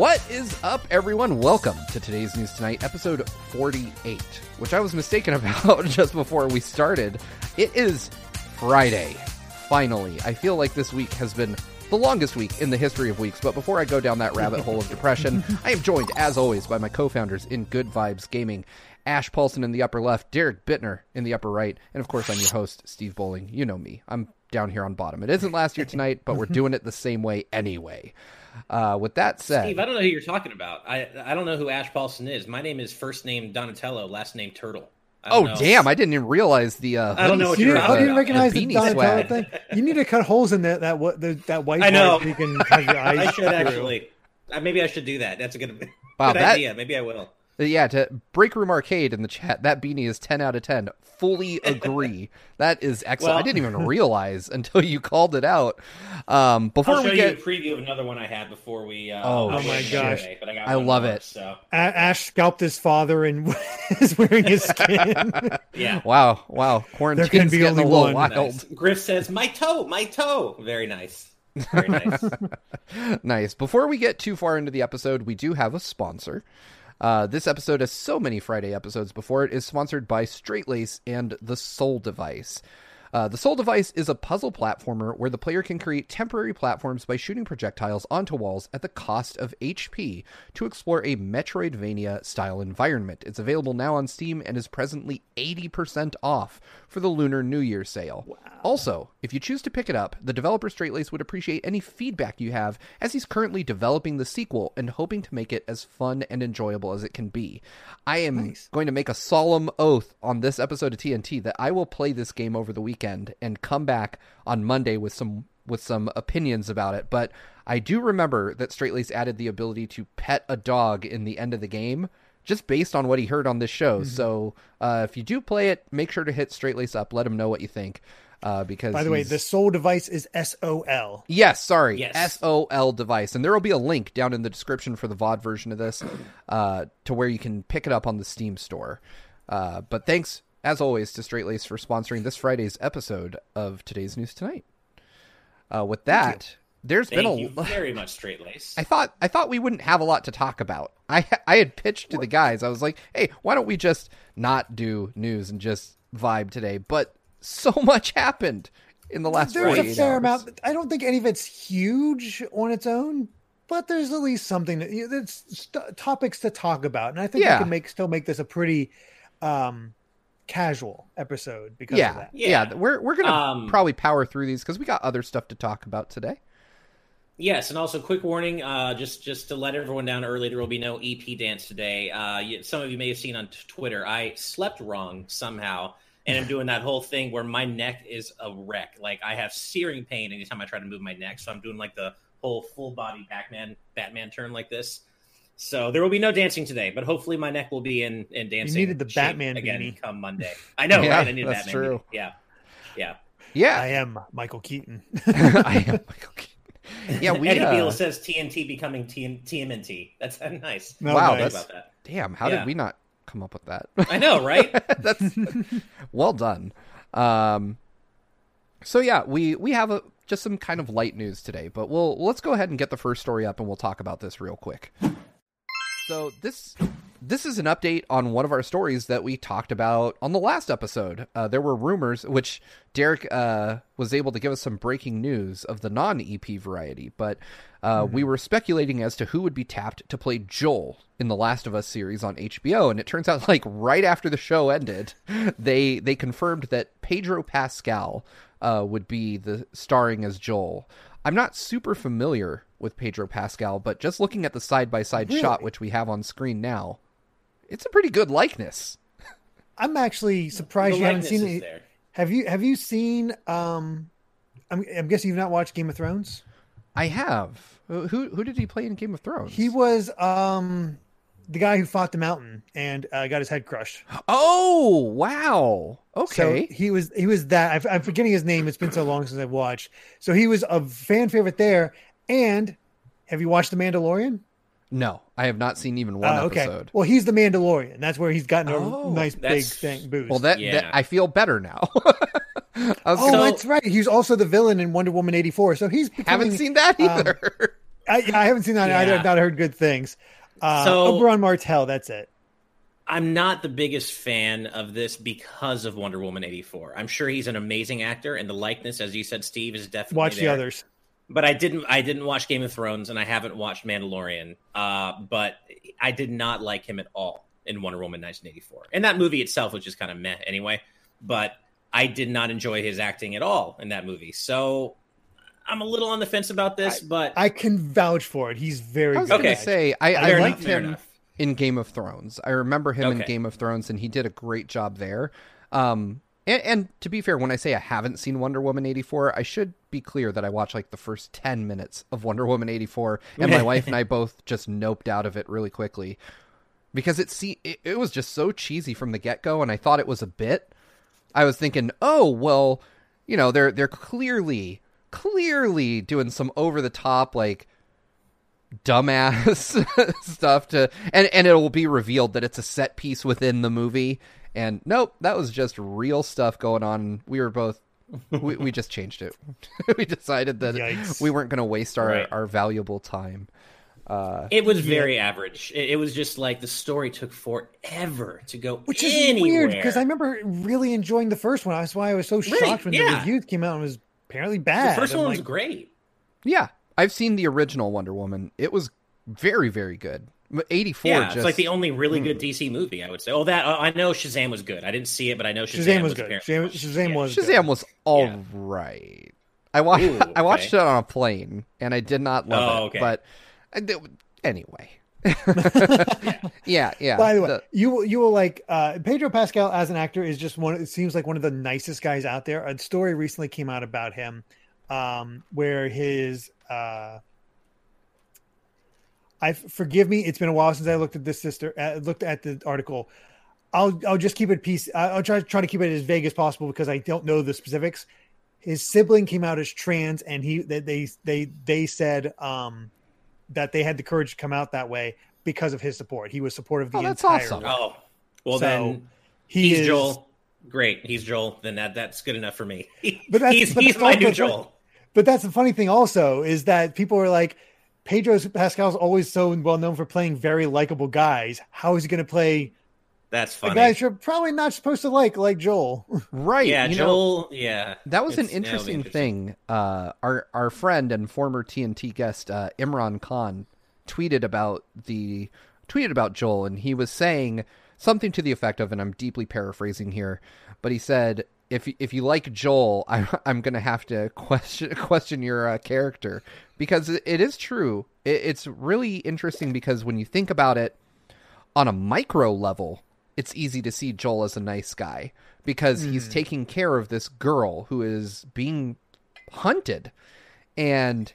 What is up, everyone? Welcome to today's News Tonight, episode 48, which I was mistaken about just before we started. It is Friday, finally. I feel like this week has been the longest week in the history of weeks, but before I go down that rabbit hole of depression, I am joined, as always, by my co founders in Good Vibes Gaming. Ash Paulson in the upper left, Derek Bittner in the upper right, and of course, I'm your host, Steve Bowling. You know me. I'm down here on bottom. It isn't last year tonight, but we're doing it the same way anyway. Uh, with that said, Steve, I don't know who you're talking about. I I don't know who Ash Paulson is. My name is first name Donatello, last name Turtle. oh know. damn! I didn't even realize the. Uh, I don't know what you you're didn't, oh, you recognize the the, Donatello swag. thing. You need to cut holes in that that what the, that white I know. you can have your eyes. I should through. actually. Uh, maybe I should do that. That's a good, Wow, good that- idea. Maybe I will. Yeah, to Break Room Arcade in the chat, that beanie is 10 out of 10. Fully agree. that is excellent. I didn't even realize until you called it out. Um, before I'll show we get. you a preview of another one I had before we. Uh, Oh, Oh my gosh. today, but I, got I love more, it. So A- Ash scalped his father and is wearing his skin. yeah. Wow, wow. Quarantine's can be getting a only little one. wild. Nice. Griff says, "My toe, my toe." Very nice. Very nice. nice. Before we get too far into the episode, we do have a sponsor. Uh, this episode, as so many Friday episodes before it, is sponsored by Straight Lace and the Sol Device. Uh, the Sol Device is a puzzle platformer where the player can create temporary platforms by shooting projectiles onto walls at the cost of HP to explore a Metroidvania style environment. It's available now on Steam and is presently 80% off for the Lunar New Year sale. Also, if you choose to pick it up, the developer Straightlace would appreciate any feedback you have, as he's currently developing the sequel and hoping to make it as fun and enjoyable as it can be. I am going to make a solemn oath on this episode of TNT that I will play this game over the weekend and come back on Monday with some with some opinions about it. But I do remember that Straightlace added the ability to pet a dog in the end of the game just based on what he heard on this show. So uh, if you do play it, make sure to hit Straightlace up. Let him know what you think. Uh, because By the way, the Sol device is S O L. Yes, sorry. Yes. SOL device. And there will be a link down in the description for the VOD version of this uh, to where you can pick it up on the Steam store. Uh, but thanks, as always, to Straight Lace for sponsoring this Friday's episode of Today's News Tonight. Uh, with that, there's Thank been a. you very much, straight lace. I thought I thought we wouldn't have a lot to talk about. I I had pitched to the guys. I was like, "Hey, why don't we just not do news and just vibe today?" But so much happened in the last There's a fair hours. amount. I don't think any of it's huge on its own, but there's at least something that you know, there's st- topics to talk about, and I think Yeah. we can make still make this a pretty um, casual episode because of yeah, that. yeah, Yeah. We're we're gonna Um, probably power through these because we got other stuff to talk about today. Yes, and also quick warning, uh, just just to let everyone down early, there will be no EP dance today. Uh, you, some of you may have seen on t- Twitter, I slept wrong somehow, and I'm doing that whole thing where my neck is a wreck. Like I have searing pain anytime I try to move my neck, so I'm doing like the whole full body Batman Batman turn like this. So there will be no dancing today, but hopefully my neck will be in in dancing. needed the Batman again beanie. come Monday. I know, Yeah, right? I need a that's Batman. true. beanie. Yeah, yeah. Yeah, I am Michael Keaton. I am Michael Keaton. Yeah, we. Eddie uh, Beale says TNT becoming TN- TMNT. That's nice. No, Wow, nice. that's- about that. damn, how Yeah. did we not come up with that? I know, right? That's well done. Um, so yeah, we we have a just some kind of light news today, but we'll let's go ahead and get the first story up, and we'll talk about this real quick. So this this is an update on one of our stories that we talked about on the last episode. Uh, there were rumors, which Derek uh, was able to give us some breaking news of the non EP variety, but uh, we were speculating as to who would be tapped to play Joel in the Last of Us series on HBO, and it turns out like right after the show ended, they they confirmed that Pedro Pascal uh, would be the starring as Joel. I'm not super familiar with Pedro Pascal, but just looking at the side by side shot which we have on screen now, it's a pretty good likeness. I'm actually surprised The you haven't seen it. there. Have you have you seen um I'm, I'm guessing you've not watched Game of Thrones? I have. Who who did he play in Game of Thrones? He was um the guy who fought the mountain and uh, got his head crushed. Oh wow. Okay. So he was he was that I've, I'm forgetting his name. It's been so long since I've watched. So he was a fan favorite there. And have you watched The Mandalorian? No, I have not seen even one Uh, okay. episode. Well, he's the Mandalorian. That's where he's gotten a Oh, nice big that's- thing boost. Well, that, Yeah. that I feel better now. Oh, gonna- that's right. He's also the villain in Wonder Woman eighty four. So he's becoming, haven't seen that um, either. I, I haven't seen that Yeah. either. I've not heard good things. Uh, So- Oberyn Martell, that's it. I'm not the biggest fan of this because of Wonder Woman 84. I'm sure he's an amazing actor, and the likeness, as you said, Steve, is definitely Watch the others. But I didn't. I didn't watch Game of Thrones, and I haven't watched Mandalorian. Uh, but I did not like him at all in Wonder Woman 1984, and that movie itself was just kind of meh anyway. But I did not enjoy his acting at all in that movie, so I'm a little on the fence about this. but I can vouch for it. He's very I was good. gonna Okay. say I, I fair liked enough, him enough. in Game of Thrones. I remember him in Game of Thrones, and he did a great job there. Um, and, and to be fair, when I say I haven't seen Wonder Woman eighty four, I should be clear that I watched like the first ten minutes of Wonder Woman eighty four, and my wife and I both just noped out of it really quickly because it see it, it was just so cheesy from the get go, and I thought it was a bit. I was thinking, oh well, you know, they're they're clearly clearly doing some over the top like dumbass stuff to and and it will be revealed that it's a set piece within the movie and nope that was just real stuff going on we were both we, we just changed it we decided that Yikes. we weren't going to waste our Right. our valuable time uh It was very average. It, it was just like the story took forever to go, Which is anywhere. weird because I remember really enjoying the first one. That's why I was so shocked when the yeah. reviews came out and it was apparently bad. the first I'm one was great. yeah i've seen the original wonder woman it was very very good 84 Yeah, just it's like the only really good DC movie, I would say. Oh, that uh, I know Shazam was good. I didn't see it, but I know Shazam, Shazam was good. Shazam, Shazam Yeah. was good. Shazam was all Yeah. right. I watched Ooh, I watched it on a plane and I did not love Oh, it. But I anyway. yeah, yeah. By the way, the- you will you will like uh, Pedro Pascal as an actor is just one. It seems like one of the nicest guys out there. A story recently came out about him, um, where his uh, I forgive me. It's been a while since I looked at this sister. Uh, looked at the article. I'll I'll just keep it piece. I- I'll try try to keep it as vague as possible because I don't know the specifics. His sibling came out as trans, and he they they they, they said um, that they had the courage to come out that way because of his support. He was supportive of the Oh, that's entire. awesome. work. Oh, well So, then He he's is, Joel. Great, he's Joel. Then that that's good enough for me. But that's- he's but he's my new Joel. But that's the funny thing. Also, is that people are like, Pedro Pascal's always so well known for playing very likable guys. How is he going to play That's funny. Guys, you're probably not supposed to like, like Joel? right. yeah, you know, Joel. yeah, that was an It's- interesting thing. Uh, our our friend and former TNT guest uh, Imran Khan tweeted about the tweeted about Joel, and he was saying something to the effect of, and I'm deeply paraphrasing here, but he said, "If if you like Joel, I, I'm going to have to question question your uh, character because it, is true. It, it's really interesting because when you think about it on a micro level, it's easy to see Joel as a nice guy because he's taking care of this girl who is being hunted and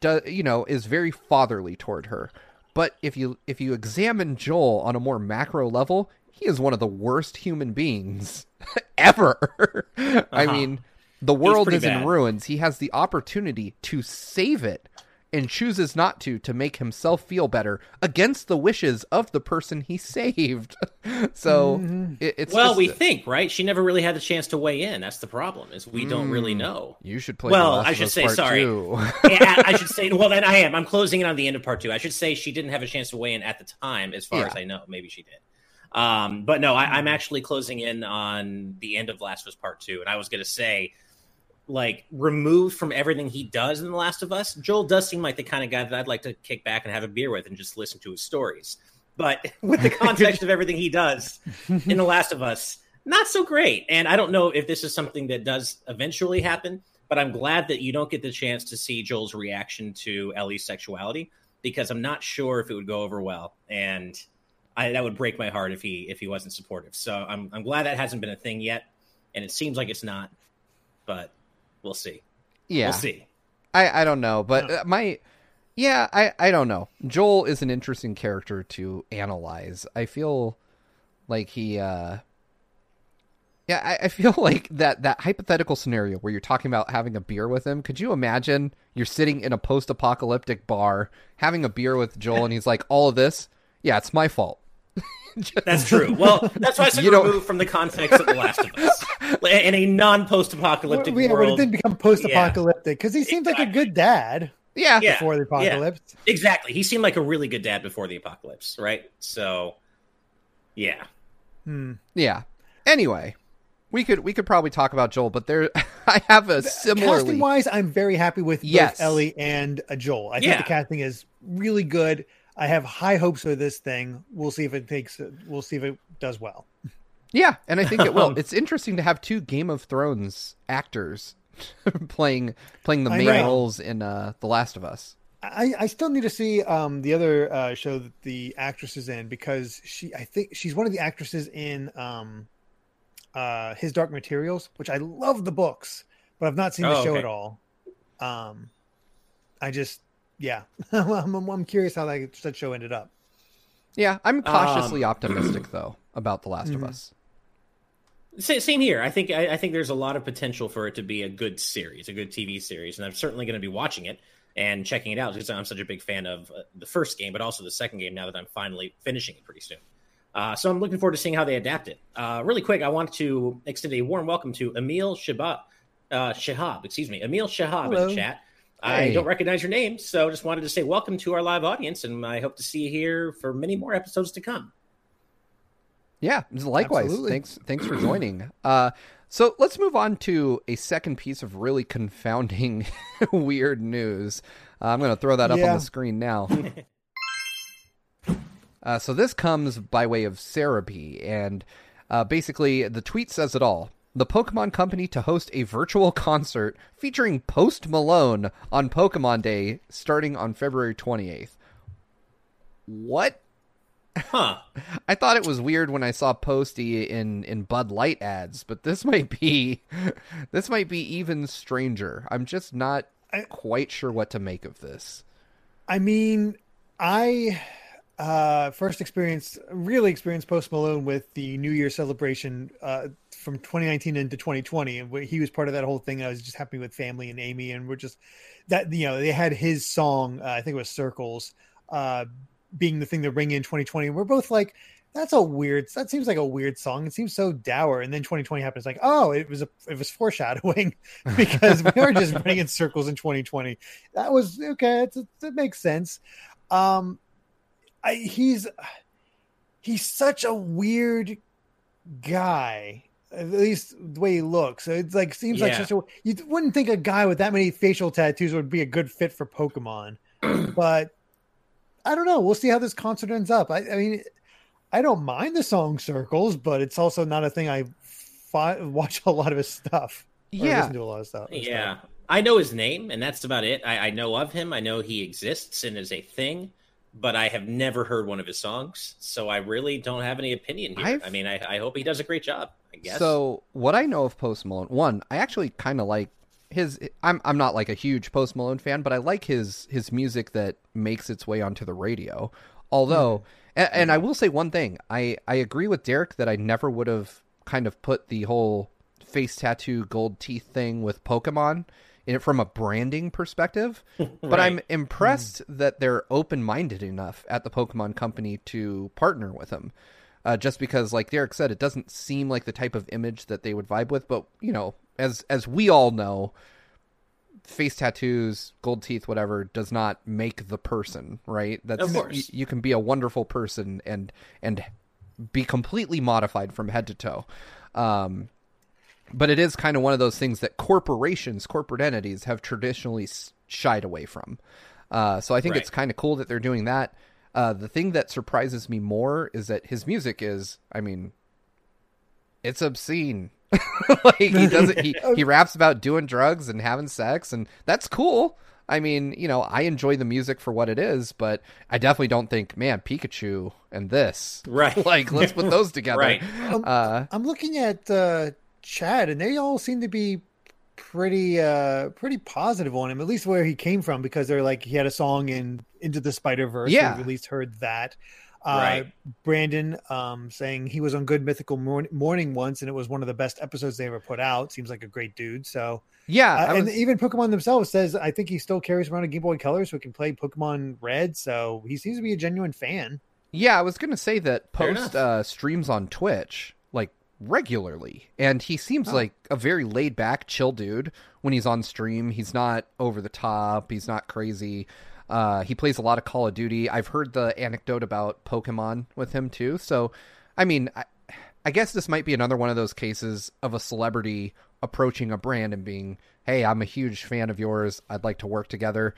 do, you know is very fatherly toward her. But if you if you examine Joel on a more macro level, he is one of the worst human beings ever. I Uh-huh. mean, the world is in ruins. He has the opportunity to save it and chooses not to to make himself feel better against the wishes of the person he saved. so it, it's well, just- we think right. She never really had the chance to weigh in. That's the problem. Is we don't really Mm. know. you should play. Well, The Last I should say sorry. Yeah, I should say. Well, then I am. I'm closing in on the end of part two. I should say she didn't have a chance to weigh in at the time, as far Yeah. as I know. Maybe she did. Um, but no, I, I'm actually closing in on the end of Last of Us Part Two, and I was going to say, like, removed from everything he does in The Last of Us, Joel does seem like the kind of guy that I'd like to kick back and have a beer with and just listen to his stories. But with the context of everything he does in The Last of Us, not so great. And I don't know if this is something that does eventually happen, but I'm glad that you don't get the chance to see Joel's reaction to Ellie's sexuality because I'm not sure if it would go over well, and I, that would break my heart if he if he wasn't supportive. So I'm I'm glad that hasn't been a thing yet, and it seems like it's not, but we'll see. yeah, We'll see. I I don't know, but uh, my yeah, I I don't know. Joel is an interesting character to analyze. I feel like he uh yeah, I, I feel like that that hypothetical scenario where you're talking about having a beer with him. Could you imagine you're sitting in a post-apocalyptic bar having a beer with Joel, and he's like, "All of this, yeah, it's my fault." That's true. Well, that's why I said You don't- from the context of The Last of Us in a non-post-apocalyptic yeah, but it world. didn't become post-apocalyptic because he seems like a good dad. Yeah. Yeah. before the apocalypse. Exactly. He seemed like a really good dad before the apocalypse, right? So, yeah. Hmm. Yeah. Anyway, we could we could probably talk about Joel, but there I have a similarly Casting wise, I'm very happy with Yes. both Ellie and uh, Joel. I think the casting is really good. I have high hopes for this thing. We'll see if it takes. We'll see if it does well. Yeah, and I think it will. It's interesting to have two Game of Thrones actors playing playing the I main roles in uh, The Last of Us. I, I still need to see um, the other uh, show that the actress is in because she I think she's one of the actresses in um, uh, His Dark Materials, which I love the books, but I've not seen the Oh, show okay. at all. Um, I just yeah, I'm, I'm, I'm curious how that, that show ended up. Yeah, I'm cautiously Um, optimistic though about The Last of Mhm. Us. Same here. I think I, I think there's a lot of potential for it to be a good series, a good TV series, and I'm certainly going to be watching it and checking it out because I'm such a big fan of uh, the first game, but also the second game. Now that I'm finally finishing it pretty soon, uh, so I'm looking forward to seeing how they adapt it. Uh, really quick, I want to extend a warm welcome to Emil Shahab, uh, Shahab, excuse me, Emil Shahab in the chat. I don't recognize your name, so just wanted to say welcome to our live audience, and I hope to see you here for many more episodes to come. Yeah, likewise. Absolutely. Thanks thanks for joining. Uh so let's move on to a second piece of really confounding weird news. Uh, I'm going to throw that up on the screen now. Uh, so this comes by way of Sarah B, and uh, basically the tweet says it all. The Pokemon Company to host a virtual concert featuring Post Malone on Pokemon Day starting on February 28th. What? Huh? I thought it was weird when I saw Posty in in Bud Light ads, but this might be this might be even stranger. I'm just not I- quite sure what to make of this. I mean, I uh, first experience, really experienced Post Malone with the New Year celebration uh, from 2019 into 2020, and he was part of that whole thing. I was just happy with family and Amy, and we're just that you know they had his song, uh, I think it was Circles, uh, being the thing to ring in 2020, and we're both like. That's a weird. That seems like a weird song. It seems so dour. And then 2020 happens. Like, oh, it was a, it was foreshadowing because we are just running in circles in 2020 that was okay it's, it makes sense um I, he's he's such a weird guy at least the way he looks it's like seems like Yeah. such a you wouldn't think a guy with that many facial tattoos would be a good fit for pokemon but i don't know we'll see how this concert ends up i, I mean i don't mind the song circles but it's also not a thing i fi- watch a lot of his stuff Yeah, listen to a lot of stuff Yeah. I know his name, and that's about it. I, I know of him. I know he exists and is a thing, but I have never heard one of his songs. So I really don't have any opinion here. I've- I mean, I, I hope he does a great job, I guess. So what I know of Post Malone, one, I actually kind of like his. I'm I'm not like a huge Post Malone fan, but I like his his music that makes its way onto the radio. Although, hmm. and, and I hmm. will say one thing, I I agree with Derek that I never would have kind of put the whole face tattoo gold teeth thing with Pokemon in from a branding perspective. But I'm Right. impressed that they're open minded enough at the Pokemon Company to partner with them. Uh, just because, like Derek said, it doesn't seem like the type of image that they would vibe with. But you know, as as we all know, face tattoos, gold teeth, whatever, does not make the person. Right? That's Of course. y- you can be a wonderful person and and be completely modified from head to toe. Um, but it is kind of one of those things that corporations, corporate entities, have traditionally shied away from. Uh, so I think Right. it's kind of cool that they're doing that. Uh, the thing that surprises me more is that his music is, I mean, it's obscene. like he does it, he he raps about doing drugs and having sex, and that's cool. I mean, you know, I enjoy the music for what it is, but I definitely don't think, man, Pikachu and this, Right. like, let's put those together. Right. Uh, I'm looking at uh, Chad, and they all seem to be pretty uh pretty positive on him, at least where he came from, because they're like he had a song in Into the Spider Verse. Yeah. we at least heard that. Uh, Right. Brandon um, saying he was on Good Mythical Morn- Morning once, and it was one of the best episodes they ever put out. Seems like a great dude. So, yeah, uh, I and even Pokemon themselves says I think he still carries around a Game Boy Color, so he can play Pokemon Red. So he seems to be a genuine fan. Yeah, I was gonna say that post uh, streams on Twitch, like regularly, and he seems Oh. like a very laid back, chill dude when he's on stream. He's not over the top. He's not crazy. Uh, he plays a lot of Call of Duty. I've heard the anecdote about Pokemon with him too. So, I mean, I, I guess this might be another one of those cases of a celebrity approaching a brand and being, "Hey, I'm a huge fan of yours. I'd like to work together."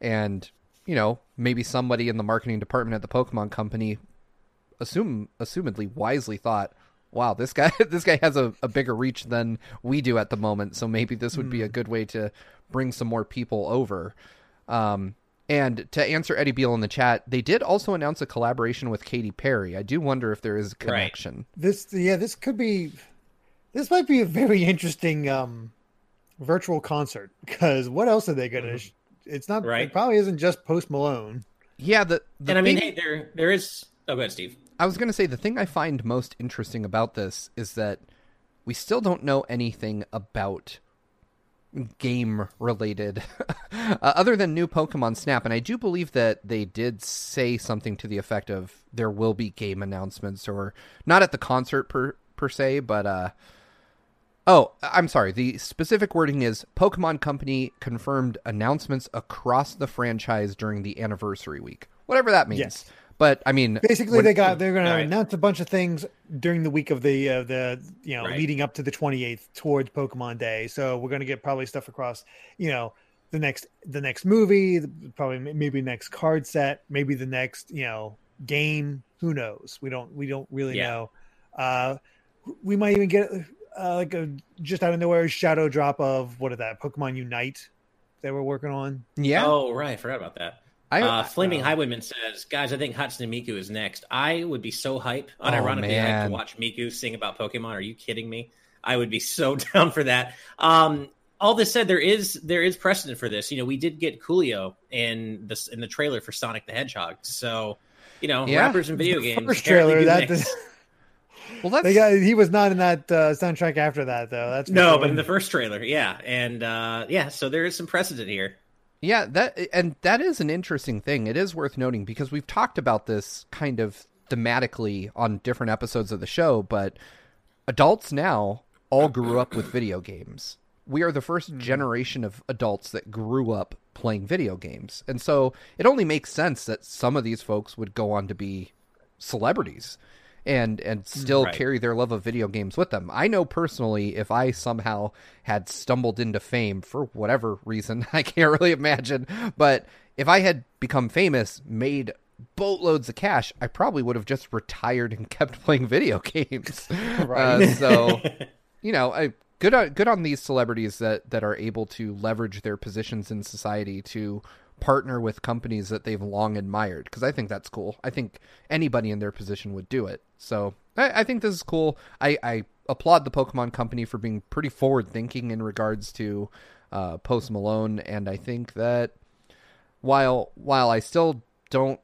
And you know, maybe somebody in the marketing department at the Pokemon company assume assumedly wisely thought, "Wow, this guy this guy has a, a bigger reach than we do at the moment. So maybe this would be a good way to bring some more people over." Um, and to answer Eddie Beal in the chat, they did also announce a collaboration with Katy Perry. I do wonder if there is a connection. This yeah, this could be this might be a very interesting um virtual concert because what else are they gonna sh- it's not Right. it probably isn't just post Malone. Yeah, the, the and I mean, thing- hey, there there is. Oh, go ahead, Steve. I was going to say the thing I find most interesting about this is that we still don't know anything about game related uh, other than new Pokemon Snap and I do believe that they did say something to the effect of there will be game announcements or not at the concert per per se but uh Oh, I'm sorry. The specific wording is Pokemon Company confirmed announcements across the franchise during the anniversary week. Whatever that means. Yes. But I mean Basically, when- they got they're going All to announce a bunch of things during the week of the uh, the you know Right. leading up to the 28th towards Pokemon Day. So we're going to get probably stuff across you know the next the next movie, the- probably maybe next card set, maybe the next you know game. Who knows? We don't we don't really Yeah. know. Uh, we might even get uh, like a just out of nowhere shadow drop of what is that Pokemon Unite they were working on. Yeah. Oh, right. I forgot about that. I, uh, Flaming uh, Highwayman says, guys, I think Hatsune Miku is next. I would be so hype, unironically hyped Oh, man. to watch Miku sing about Pokemon. Are you kidding me? I would be so down for that. Um, all this said, there is there is precedent for this. You know, we did get Coolio in this in the trailer for Sonic the Hedgehog. So, you know, Yeah. rappers in video games. First trailer that mix. well, that's they got he was not in that uh, soundtrack after that though. That's no, sure. but in the first trailer, yeah, and uh, yeah, so there is some precedent here. Yeah that and that is an interesting thing. It is worth noting because we've talked about this kind of thematically on different episodes of the show, but adults now all grew up with video games. We are the first hmm. generation of adults that grew up playing video games. And so it only makes sense that some of these folks would go on to be celebrities and and still Right. carry their love of video games with them. I know personally if I somehow had stumbled into fame for whatever reason, I can't really imagine, but if I had become famous, made boatloads of cash, I probably would have just retired and kept playing video games. Right. Uh, so you know, I, good on good on these celebrities that that are able to leverage their positions in society to partner with companies that they've long admired because I think that's cool. I think anybody in their position would do it. So I, I think this is cool. I, I applaud the Pokemon Company for being pretty forward thinking in regards to uh, Post Malone, and I think that while while I still don't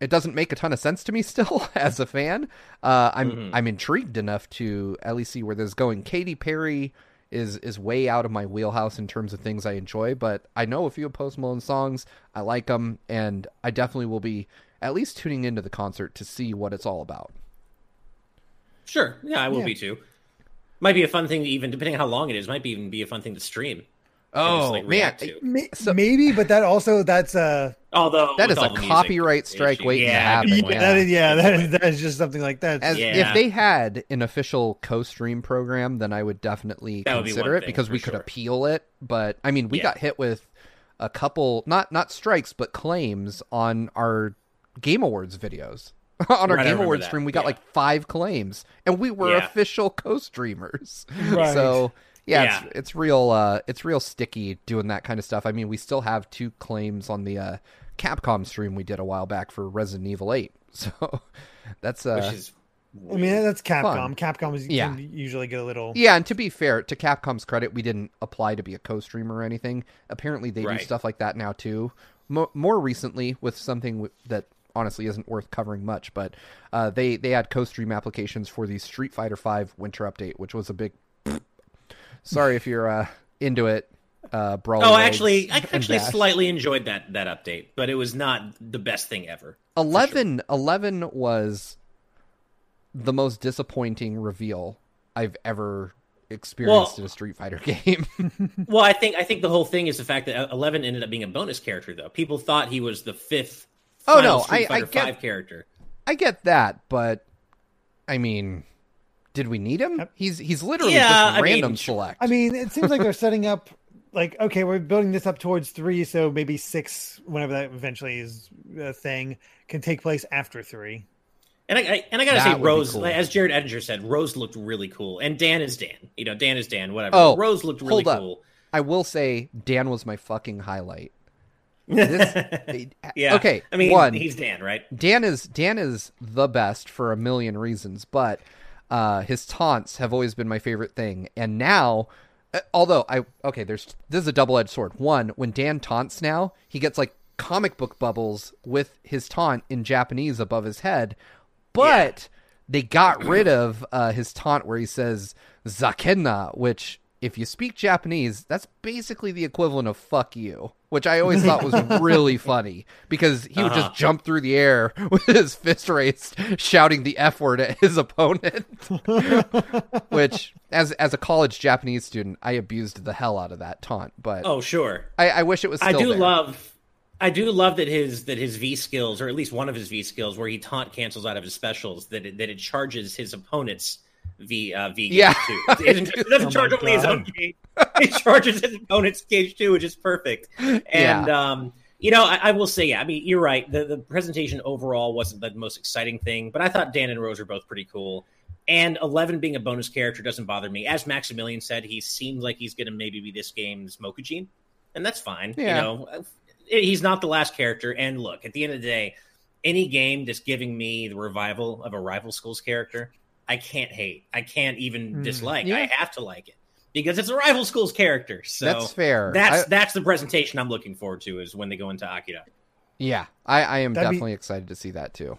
it doesn't make a ton of sense to me still as a fan. Uh, I'm Mhm. I'm intrigued enough to at least see where this is going. Katy Perry is is way out of my wheelhouse in terms of things I enjoy, but I know a few of Post Malone songs. I like them, and I definitely will be at least tuning into the concert to see what it's all about. Sure, yeah, I will Yeah. be too. Might be a fun thing, to even depending on how long it is. Might be even be a fun thing to stream. And just, Oh like, man, react to. May- So- maybe, but that also that's uh Although that is a all the music copyright strike issue- waiting to happen. yeah, yeah. that is yeah Good that point. is, that is just something like that. As Yeah. if they had an official co-stream program, then I would definitely That would be consider it because we could sure. appeal it. But I mean, we Yeah. got hit with a couple not not strikes but claims on our Game Awards videos. on our Right, Game Awards stream, we got yeah. like five claims, and we were Yeah. official co-streamers. Right. So yeah, Yeah. It's, it's real. Uh, it's real sticky doing that kind of stuff. I mean, we still have two claims on the uh, Capcom stream we did a while back for Resident Evil Eight. So that's uh, which is I mean that's Capcom. Fun. Capcom is Yeah. can usually get a little Yeah, and to be fair, to Capcom's credit, we didn't apply to be a co-streamer or anything. Apparently, they do stuff like that now too. Mo- more recently, with something w- that honestly isn't worth covering much, but uh, they they had co-stream applications for the Street Fighter V Winter Update, which was a big. Sorry if you're uh, into it, uh, Brawl. Oh, actually, I actually slightly enjoyed that that update, but it was not the best thing ever. 11, 11 was the most disappointing reveal I've ever experienced Well- in a Street Fighter game. Well, I think I think the whole thing is the fact that Eleven ended up being a bonus character, though. People thought he was the fifth. Oh, no, Street I- I Fighter get- Five character. I get that, but I mean, did we need him? He's he's literally Yeah, just I mean, random sure. select. I mean, it seems like they're setting up like okay, we're building this up towards three, so maybe six, whenever that eventually is a thing, can take place after three. And I, I and I gotta That say, Rose, cool. as Jared Edinger said, Rose looked really cool, and Dan is Dan. You know, Dan is Dan. Whatever. Oh, Rose looked really hold up. cool. I will say Dan was my fucking highlight. This, yeah. Okay. I mean, one, he's Dan, right? Dan is Dan is the best for a million reasons, but uh, his taunts have always been my favorite thing. And now, uh, although I okay, there's this is a double edged sword. One, when Dan taunts now, he gets like comic book bubbles with his taunt in Japanese above his head, but they got rid of uh, his taunt where he says "zakenna," which if you speak Japanese, that's basically the equivalent of "fuck you," which I always thought was really funny because he would Uh-huh. just jump through the air with his fist raised, shouting the f word at his opponent. which, as as a college Japanese student, I abused the hell out of that taunt. But Oh, sure. I, I wish it was. I do there. love. I do love that his that his V skills, or at least one of his V skills, where he taunt cancels out of his specials, that it, that it charges his opponent's V uh, V Yeah. too. It doesn't, it doesn't Oh charge only his own gauge; it charges his opponent's gauge too, which is perfect. And um, you know, I, I will say, yeah, I mean, you're right. The the presentation overall wasn't the most exciting thing, but I thought Dan and Rose were both pretty cool. And Eleven being a bonus character doesn't bother me. As Maximilian said, he seems like he's going to maybe be this game's Mokujin, and that's fine. Yeah. You know, he's not the last character. And look, at the end of the day, any game that's giving me the revival of a rival schools character, I can't hate. I can't even Hmm. dislike. Yeah. I have to like it because it's a rival schools character. So That's fair. That's I- that's the presentation I'm looking forward to is when they go into Akira. yeah, I, I am That'd be- definitely excited to see that too.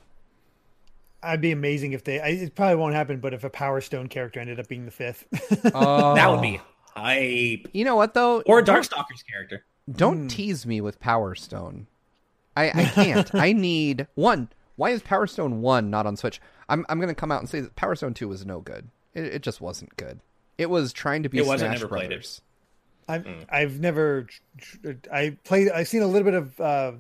I'd be amazing if they. I, it probably won't happen, but if a Power Stone character ended up being the fifth, Oh, That would be hype. You know what though? Or Don't- Darkstalker's character. Don't Hmm. tease me with Power Stone. I, I can't. I need one. Why is Power Stone one not on Switch? I'm I'm gonna come out and say that Power Stone two was no good. It, it just wasn't good. It was trying to be It was, I Smash never played it. Brothers. I've Mm. I've never. I played. I've seen a little bit of uh,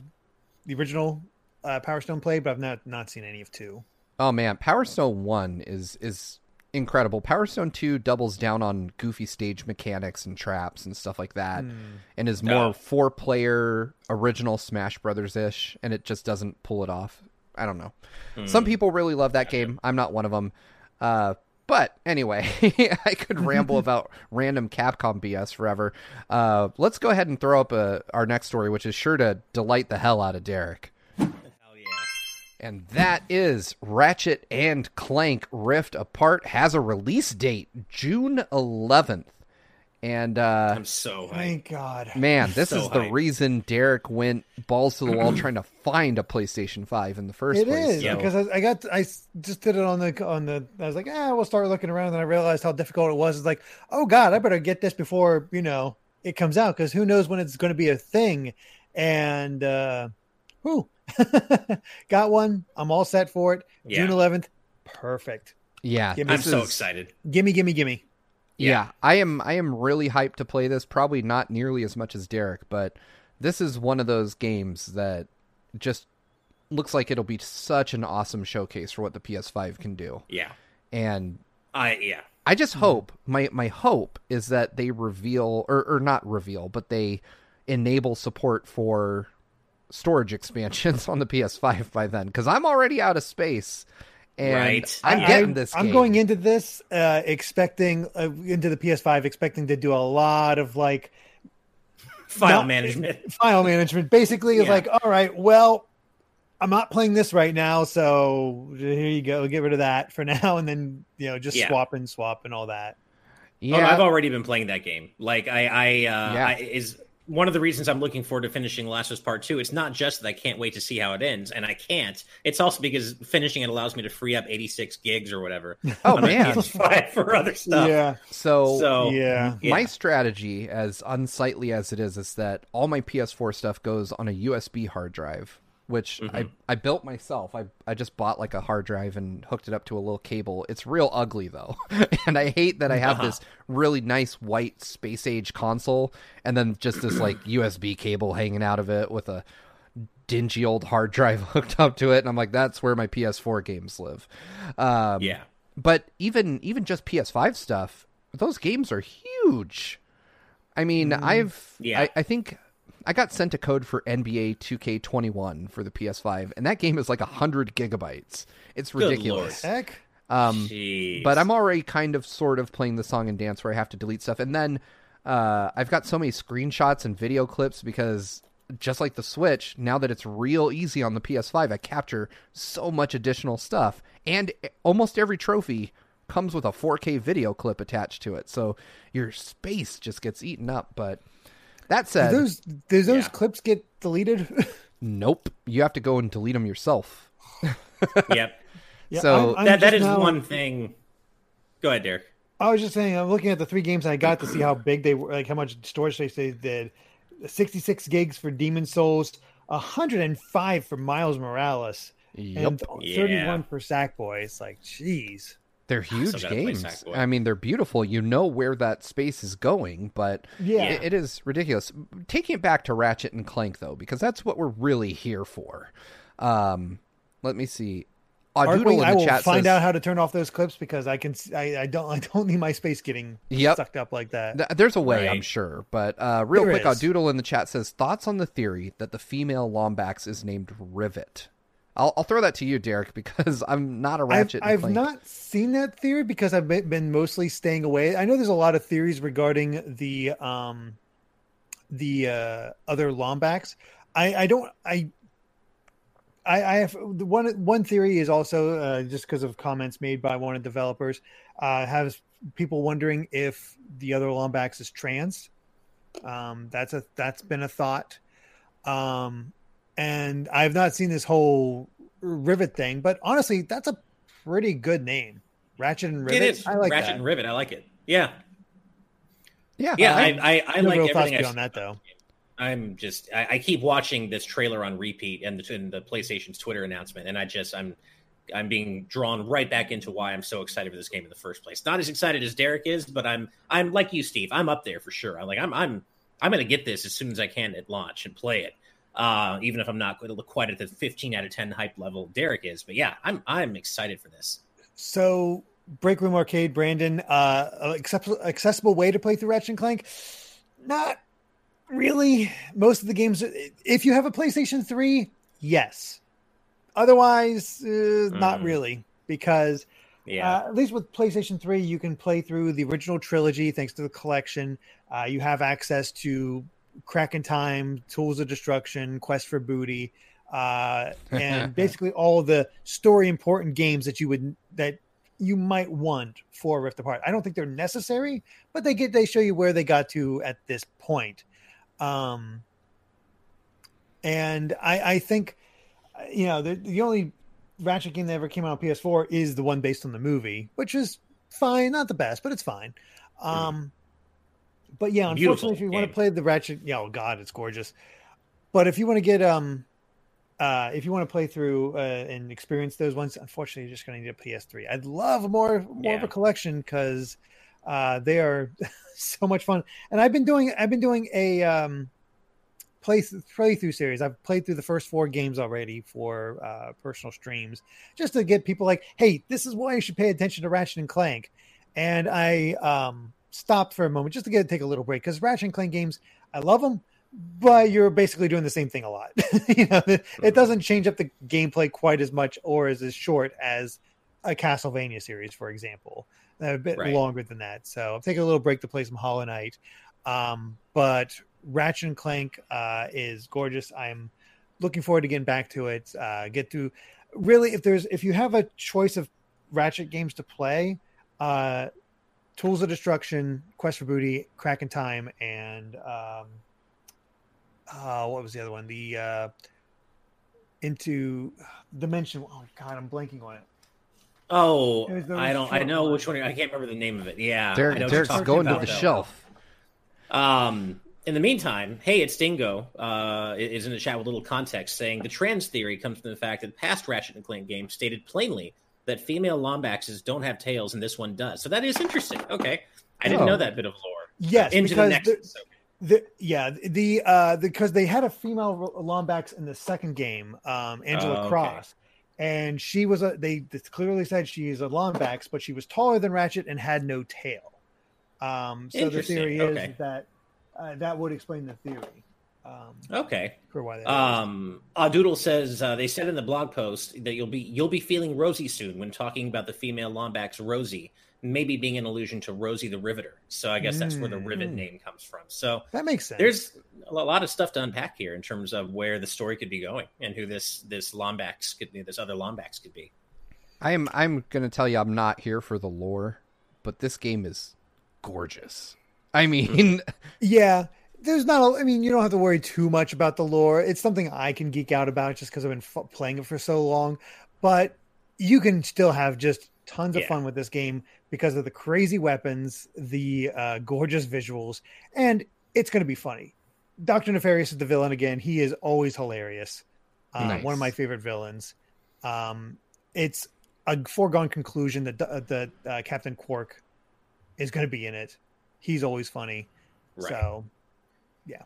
the original uh, Power Stone play, but I've not not seen any of two. Oh man, Power Stone one is is incredible. Power Stone two doubles down on goofy stage mechanics and traps and stuff like that, Hmm. and is more Oh. four player original Smash Brothers ish, and it just doesn't pull it off. I don't know. Hmm. Some people really love that game. I'm not one of them. Uh, but anyway, I could ramble about random Capcom BS forever. Uh, let's go ahead and throw up uh our next story, which is sure to delight the hell out of Derek. Hell yeah. And that is Ratchet and Clank Rift Apart has a release date, June 11th. And uh I'm so hyped. Thank God. man, this So is the hyped. reason Derek went balls to the wall trying to find a PlayStation 5 in the first It place. is Yeah. because I, I got I just did it on the on the I was like ah we'll start looking around and I realized how difficult it was. It's like oh God I better get this before you know it comes out because who knows when it's going to be a thing. And uh, who got one? I'm all set for it. Yeah. June 11th, perfect. Yeah, Give me- I'm this so is- excited. Gimme, gimme, gimme. Yeah. I am I am really hyped to play this, probably not nearly as much as Derek, but this is one of those games that just looks like it'll be such an awesome showcase for what the PS5 can do. Yeah. And I yeah. I just hope my my hope is that they reveal or or not reveal, but they enable support for storage expansions on the PS5 by then because I'm already out of space and Right. I'm getting I- this. I'm going into this uh, expecting uh, into the PS5 expecting to do a lot of like File Not- management. file management. Basically, it's Yeah. like, all right, well, I'm not playing this right now, so here you go, get rid of that for now, and then you know just Yeah. swap and swap and all that. Yeah, Oh, I've already been playing that game. Like I, I, uh, Yeah. I is one of the reasons I'm looking forward to finishing Last of Us Part Two. It's not just that I can't wait to see how it ends, and I can't. It's also because finishing it allows me to free up 86 gigs or whatever. Oh, man. PS5 for other stuff. Yeah, so So yeah. yeah. my strategy, as unsightly as it is, is that all my PS4 stuff goes on a USB hard drive. Which I, Mhm. I built myself. I I just bought like a hard drive and hooked it up to a little cable. It's real ugly though, and I hate that I have Uh-huh. this really nice white space age console and then just this like USB cable hanging out of it with a dingy old hard drive hooked up to it, and I'm like, that's where my PS4 games live. Um, Yeah. but even even just PS5 stuff, those games are huge. I mean, I've Yeah. I, I think I got sent a code for NBA 2K21 for the PS5, and that game is like hundred gigabytes. It's Good ridiculous. Heck. Um, Jeez. but I'm already kind of sort of playing the song and dance where I have to delete stuff, and then uh, I've got so many screenshots and video clips because just like the Switch, now that it's real easy on the PS5, I capture so much additional stuff, and almost every trophy comes with a 4K video clip attached to it, so your space just gets eaten up. But that Do those does those Yeah. clips get deleted? nope, you have to go and delete them yourself. yep. Yeah, So- that that just is now- one thing. Go ahead, Derek. I was just saying, I'm looking at the three games I got to see how big they were, like how much storage space they did. 66 gigs for Demon's Souls, 105 for Miles Morales, Yep. and Yeah. 31 for Sackboy. It's like, jeez. They're huge games. I mean, they're beautiful. You know where that space is going, but Yeah. it, it is ridiculous. Taking it back to Ratchet and Clank, though, because that's what we're really here for. Um, let me see. Audoodle Arkwing, in the I will chat find says, out how to turn off those clips because I can. s- I, I don't. I don't need my space getting Yep. sucked up like that. There's a way, I'm sure. But uh, real There quick, is. Audoodle in the chat says thoughts on the theory that the female Lombax is named Rivet. I'll, I'll throw that to you, Derek, because I'm not a I've, Ratchet. and I've not seen that theory because I've been, mostly staying away. I know there's a lot of theories regarding the um the uh, other Lombax. I, I don't I I, I have one one theory is also uh, just because of comments made by one of the developers uh, has people wondering if the other Lombax is trans. Um, that's a that's been a thought. Um, and I've not seen this whole Rivet thing, but honestly, that's a pretty good name. Ratchet and Rivet. It is I like Ratchet that. and Rivet. I like it. Yeah, Yeah, yeah. I- I I, I no like real thoughts everything. I, beyond that though. I'm just I, I keep watching this trailer on repeat and the, and the PlayStation's Twitter announcement, and I just I'm I'm being drawn right back into why I'm so excited for this game in the first place. Not as excited as Derek is, but I'm I'm like you, Steve. I'm up there for sure. I'm like I'm I'm I'm gonna get this as soon as I can at launch and play it. Uh, even if I'm not going to look quite at the 15 out of 10 hype level Derek is, but yeah, I'm I'm excited for this. So, Break Room Arcade, Brandon, uh, accessible, accessible way to play through Ratchet and Clank? Not really. Most of the games, if you have a PlayStation 3, yes. Otherwise, uh, not Mm. really, because Yeah, uh, at least with PlayStation 3, you can play through the original trilogy thanks to the collection. Uh, you have access to Crack in Time, Tools of Destruction, Quest for Booty, uh, and basically all the story important games that you would that you might want for Rift Apart. I don't think they're necessary, but they get they show you where they got to at this point. Um, and I, I think you know the, the only Ratchet game that ever came out on PS4 is the one based on the movie, which is fine, not the best, but it's fine. Um, but yeah, Beautiful unfortunately, if you want to play the Ratchet, yeah, oh god, it's gorgeous. But if you want to get um, uh, if you want to play through uh, and experience those ones, unfortunately, you're just going to need a PS3. I'd love more more of a collection because uh, they are so much fun. And I've been doing I've been doing a um, play playthrough series. I've played through the first four games already for uh, personal streams, just to get people like, hey, this is why you should pay attention to Ratchet and Clank. And I um, stopped for a moment just to get take a little break because Ratchet and Clank games, I love them, but you're basically doing the same thing a lot. you know, it, it doesn't change up the gameplay quite as much or is as short as a Castlevania series, for example. A bit Right. longer than that. So I'm taking a little break to play some Hollow Knight. Um, but Ratchet and Clank uh, is gorgeous. I'm looking forward to getting back to it. Uh, get to really, if there's if you have a choice of Ratchet games to play, uh, Tools of Destruction, Quest for Booty, Crack in Time, and um, uh, what was the other one? The uh, into Dimension. Oh God, I'm blanking on it. Oh, There's those I don't. I know ones. which one. I can't remember the name of it. Yeah, I Derek, know what Derek's you're talking going to about, the though. shelf. Um, In the meantime, hey, it's Dingo uh, is in the chat with a little context saying the trans theory comes from the fact that past Ratchet and Clank games stated plainly that female Lombaxes don't have tails and this one does. So that is interesting. Okay. I didn't Oh. know that bit of lore. Yes, Into the because next the- episode. The, yeah, the uh because they had a female Lombax in the second game, um, Angela Oh, okay. Cross, and she was a they they clearly said she is a Lombax, but she was taller than Ratchet and had no tail. Um, so the theory is okay. that uh, that would explain the theory um, Okay. for why that. is. Um, uh, Doodle says uh, they said in the blog post that you'll be you'll be feeling rosy soon when talking about the female Lombax Rosie, maybe being an allusion to Rosie the Riveter. So I guess that's where the Rivet Mm. name comes from. So that makes sense. there's a lot of stuff to unpack here in terms of where the story could be going and who this this Lombax could be, this other Lombax could be. I'm I'm gonna tell you I'm not here for the lore, but this game is gorgeous. I mean, Yeah, there's not. A, I mean, you don't have to worry too much about the lore. It's something I can geek out about just because I've been f- playing it for so long. But you can still have just tons of fun with this game because of the crazy weapons, the uh, gorgeous visuals, and it's going to be funny. Doctor Nefarious is the villain again. He is always hilarious. Uh, Nice. One of my favorite villains. Um, it's a foregone conclusion that uh, that uh, Captain Quark is going to be in it. He's always funny. Right. So, yeah.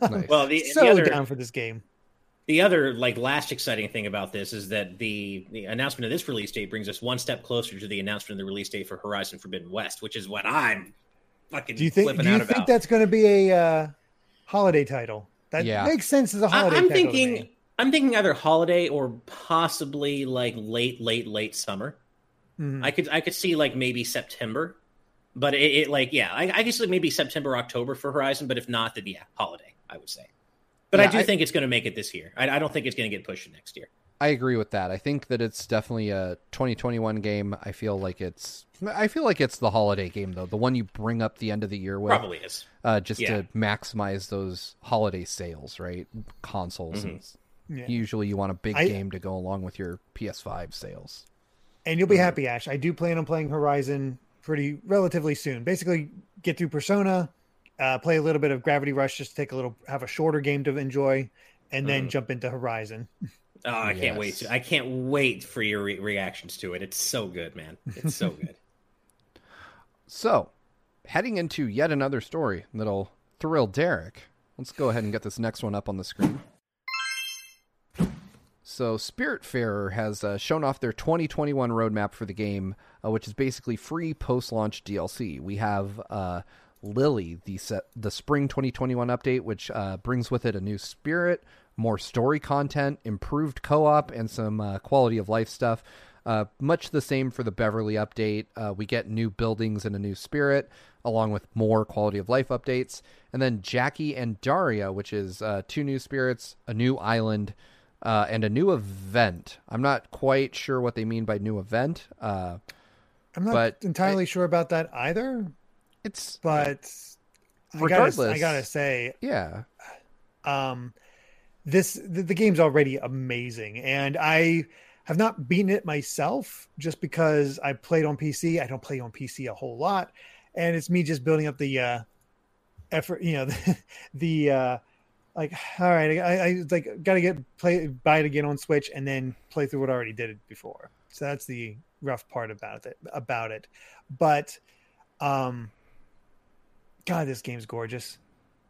Nice. Well, the, so the other down for this game. the other like last exciting thing about this is that the the announcement of this release date brings us one step closer to the announcement of the release date for Horizon Forbidden West, which is what I'm fucking Do you think? flipping Do you think about. that's going to be a uh, holiday title? That Yeah. makes sense as a holiday. I'm title to thinking me. I'm thinking either holiday or possibly like late late late summer. Mhm. I could I could see like maybe September, but it, it like yeah I, I guess like maybe September October for Horizon, but if not, then yeah holiday I would say. But I do I- think it's going to make it this year. I, I don't think it's going to get pushed next year. I agree with that. I think that it's definitely a 2021 game. I feel like it's I feel like it's the holiday game though, the one you bring up the end of the year with, Probably is. uh, just Yeah. to maximize those holiday sales, right? Consoles. Mhm. And Yeah. Usually, you want a big I- game to go along with your PS5 sales. and you'll be happy, Ash. I do plan on playing Horizon pretty relatively soon. Basically, get through Persona, uh, play a little bit of Gravity Rush, just to take a little, have a shorter game to enjoy, and then Mhm. jump into Horizon. Oh, I can't wait to. I can't wait for your re- reactions to it. It's so good, man. It's so good. So, heading into yet another story that'll thrill Derek. Let's go ahead and get this next one up on the screen. So, Spiritfarer has uh, shown off their 2021 roadmap for the game, uh, which is basically free post-launch DLC. We have uh, Lily, the set, the spring 2021 update, which uh, brings with it a new spirit, more story content, improved co-op, and some uh, quality of life stuff. Uh, much the same for the Beverly update. We get new buildings and a new spirit, along with more quality of life updates. And then Jackie and Daria, which is two new spirits, a new island, uh, and a new event. I'm not quite sure what they mean by new event. Uh, I'm not entirely sure about that either, it's but I gotta, I gotta say, yeah, um this the, the game's already amazing and i have not beaten it myself just because i played on pc i don't play on pc a whole lot and it's me just building up the uh effort you know the, the uh like all right i, I like gotta get play buy it again on switch and then play through what i already did it before so that's the rough part about it about it but um god this game's gorgeous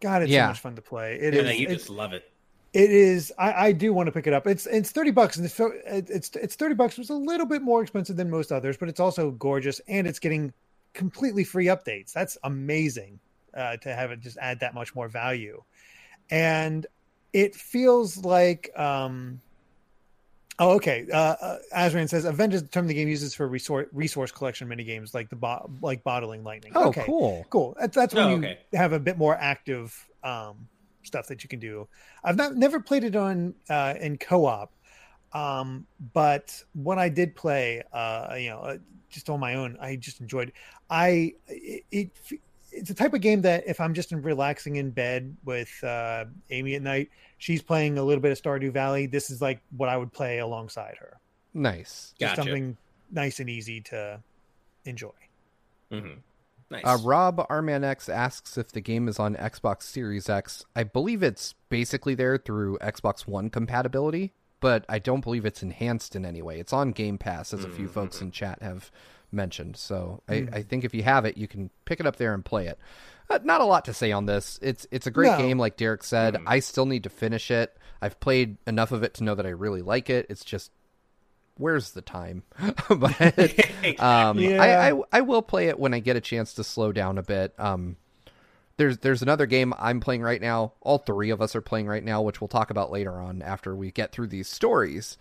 god it's Yeah. so much fun to play it and is you just love it. it is. I, I do want to pick it up. It's it's thirty bucks, and it's so- it's it's thirty bucks. was a little bit more expensive than most others, but it's also gorgeous, and it's getting completely free updates. That's amazing uh, to have it just add that much more value, and it feels like. um Oh, okay. Uh, uh, Azran says Avengers the term the game uses for resource resource collection mini games like the bo- like bottling lightning. Oh, okay, cool. cool. That's that's when Oh, you okay. have a bit more active um, stuff that you can do. I've not never played it on uh, in co-op, um, but when I did play, uh, you know, uh, just on my own, I just enjoyed. I it, it it's a type of game that if I'm just relaxing in bed with uh, Amy at night, she's playing a little bit of Stardew Valley. This is like what I would play alongside her. Nice. Just Gotcha. something nice and easy to enjoy. hmm Nice. Uh, Rob Arman X asks if the game is on Xbox Series X. I believe it's basically there through Xbox One compatibility, but I don't believe it's enhanced in any way. It's on Game Pass, as a few folks in chat have mentioned. So I, I think if you have it, you can pick it up there and play it. Uh, not a lot to say on this. It's it's a great No. game, like Derek said. I still need to finish it. I've played enough of it to know that I really like it. It's just where's the time? but um, Yeah. I, I I will play it when I get a chance to slow down a bit. Um, there's there's another game I'm playing right now. All three of us are playing right now, which we'll talk about later on after we get through these stories.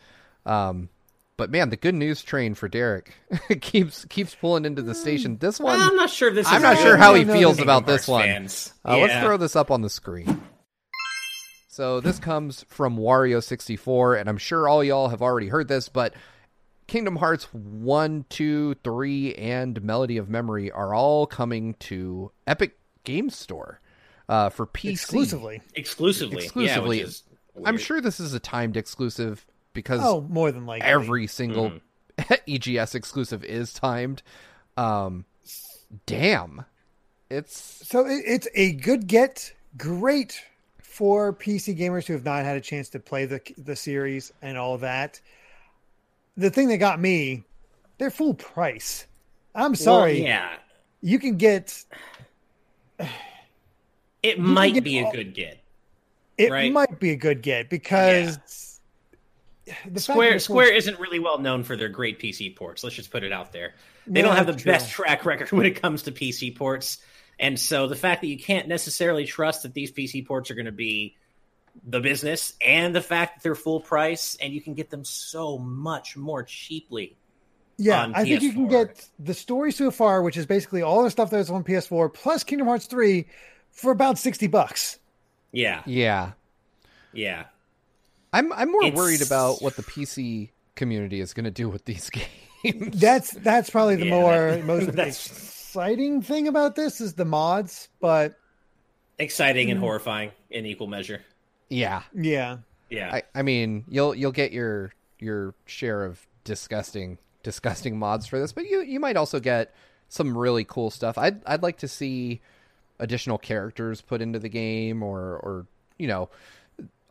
Um, but man, the good news train for Derek keeps keeps pulling into the station. This one, I'm not sure if this. I'm not sure how he feels about this one. fans. Uh, Let's throw this up on the screen. So this comes from Wario64, and I'm sure all y'all have already heard this, but Kingdom Hearts 1, 2, 3, and Melody of Memory are all coming to Epic Game Store uh, for PC. exclusively. exclusively. Exclusively. Yeah, which is I'm sure this is a timed exclusive because Oh, more than likely. every single Mm-hmm. EGS exclusive is timed. Um, damn. It's So it, it's a good get. Great for PC gamers who have not had a chance to play the the series and all of that. The thing that got me, they're full price. I'm Well, sorry. yeah, You can get it might get be a good get. it Right. might be a good get because the Square it's Square isn't really well known for their great PC ports. Let's just put it out there. They Yeah, don't have the true. best track record when it comes to PC ports. And so the fact that you can't necessarily trust that these PC ports are going to be the business and the fact that they're full price and you can get them so much more cheaply. Yeah, on I think you can get the story so far, which is basically all the stuff that's on PS4 plus Kingdom Hearts 3 for about 60 bucks. Yeah. yeah. Yeah. I'm I'm more It's- worried about what the PC community is going to do with these games. That's that's probably the Yeah, more that- most that's- exciting thing about this is the mods, but Exciting Mm. and horrifying in equal measure. yeah. yeah. Yeah. I, I mean, you'll you'll get your your share of disgusting disgusting mods for this, but you you might also get some really cool stuff. I'd I'd like to see additional characters put into the game or or you know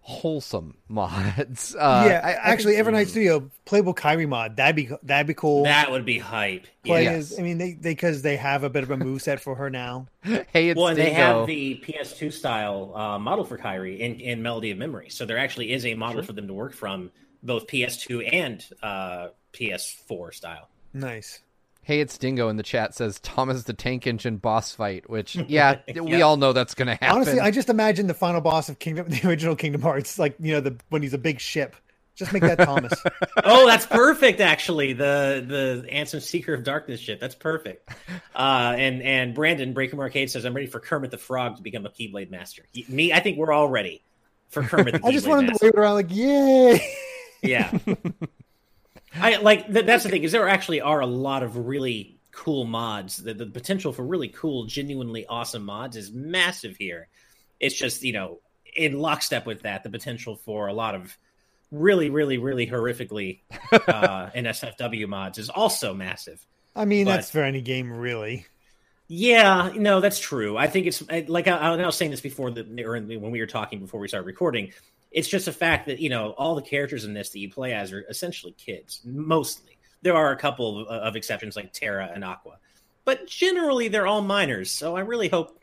wholesome mods. Uh, yeah, I- I actually think- Evernight Studio playable Kairi mod. That'd be that'd be cool. that would be hype. Play Yes. as, I mean they because they, have a bit of a move set for her now. hey, it's Well, and they have the PS2 style uh, model for Kairi in, in Melody of Memory. So there actually is a model for them to work from, both PS2 and uh, PS4 style. Nice. Hey, it's Dingo in the chat says Thomas the Tank Engine boss fight, which yeah, we all know that's going to happen. Honestly, I just imagine the final boss of Kingdom the original Kingdom Hearts, like you know, the when he's a big ship. Just make that Thomas. oh, that's perfect. Actually, the the Ansem Seeker of Darkness shit. That's perfect. Uh, and and Brandon Breaker Arcade says, "I'm ready for Kermit the Frog to become a Keyblade Master." He- me, I think we're all ready for Kermit the I just want him to Master. wave around like, yay! Yeah. I like th- that's the thing is there actually are a lot of really cool mods. The, the potential for really cool, genuinely awesome mods is massive here. It's just you know in lockstep with that, the potential for a lot of really, really, really horrifically uh, NSFW mods is also massive. I mean, But- that's for any game, really. Yeah, no, that's true. I think it's like I, I was saying this before the or when we were talking before we started recording. It's just a fact that you know all the characters in this that you play as are essentially kids. Mostly, there are a couple of, uh, of exceptions like Terra and Aqua, but generally they're all minors. So I really hope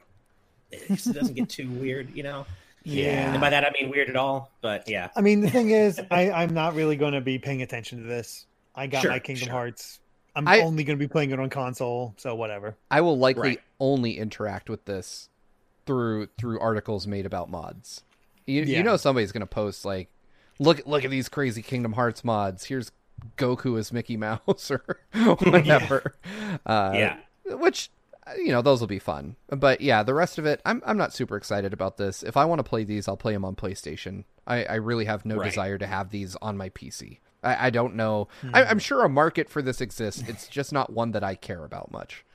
it doesn't get too weird. You know, Yeah. and by that I mean weird at all. But yeah, I mean, the thing is, I, I'm not really going to be paying attention to this. I got Sure, my Kingdom sure. Hearts. I'm I- only going to be playing it on console, so whatever. I will likely Right. only interact with this through through articles made about mods. You, Yeah. you know somebody's going to post like, look look at these crazy Kingdom Hearts mods. Here's Goku as Mickey Mouse or whatever. Uh, Yeah. which uh, you know those will be fun. But yeah, the rest of it, I'm I'm not super excited about this. If I want to play these, I'll play them on PlayStation. I, I really have no Right. desire to have these on my PC. I, I don't know. I, I'm sure a market for this exists. It's just not one that I care about much.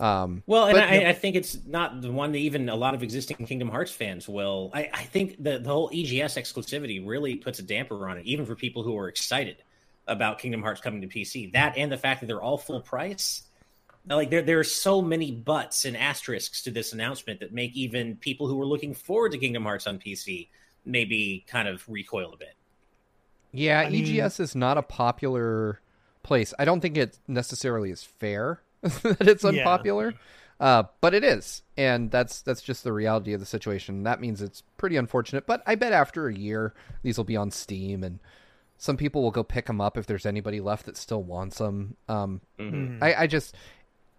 Um, Well, and But- I, I think it's not the one that even a lot of existing Kingdom Hearts fans will. I, I think the, the whole EGS exclusivity really puts a damper on it, even for people who are excited about Kingdom Hearts coming to PC. That and the fact that they're all full price, Like there, there are so many buts and asterisks to this announcement that make even people who were looking forward to Kingdom Hearts on PC maybe kind of recoil a bit. Yeah, I mean- EGS is not a popular place. I don't think it necessarily is fair that it's Yeah. unpopular, uh, but it is, and that's that's just the reality of the situation. That means it's pretty unfortunate. But I bet after a year, these will be on Steam, and some people will go pick them up if there's anybody left that still wants them. Um, Mhm. I, I just,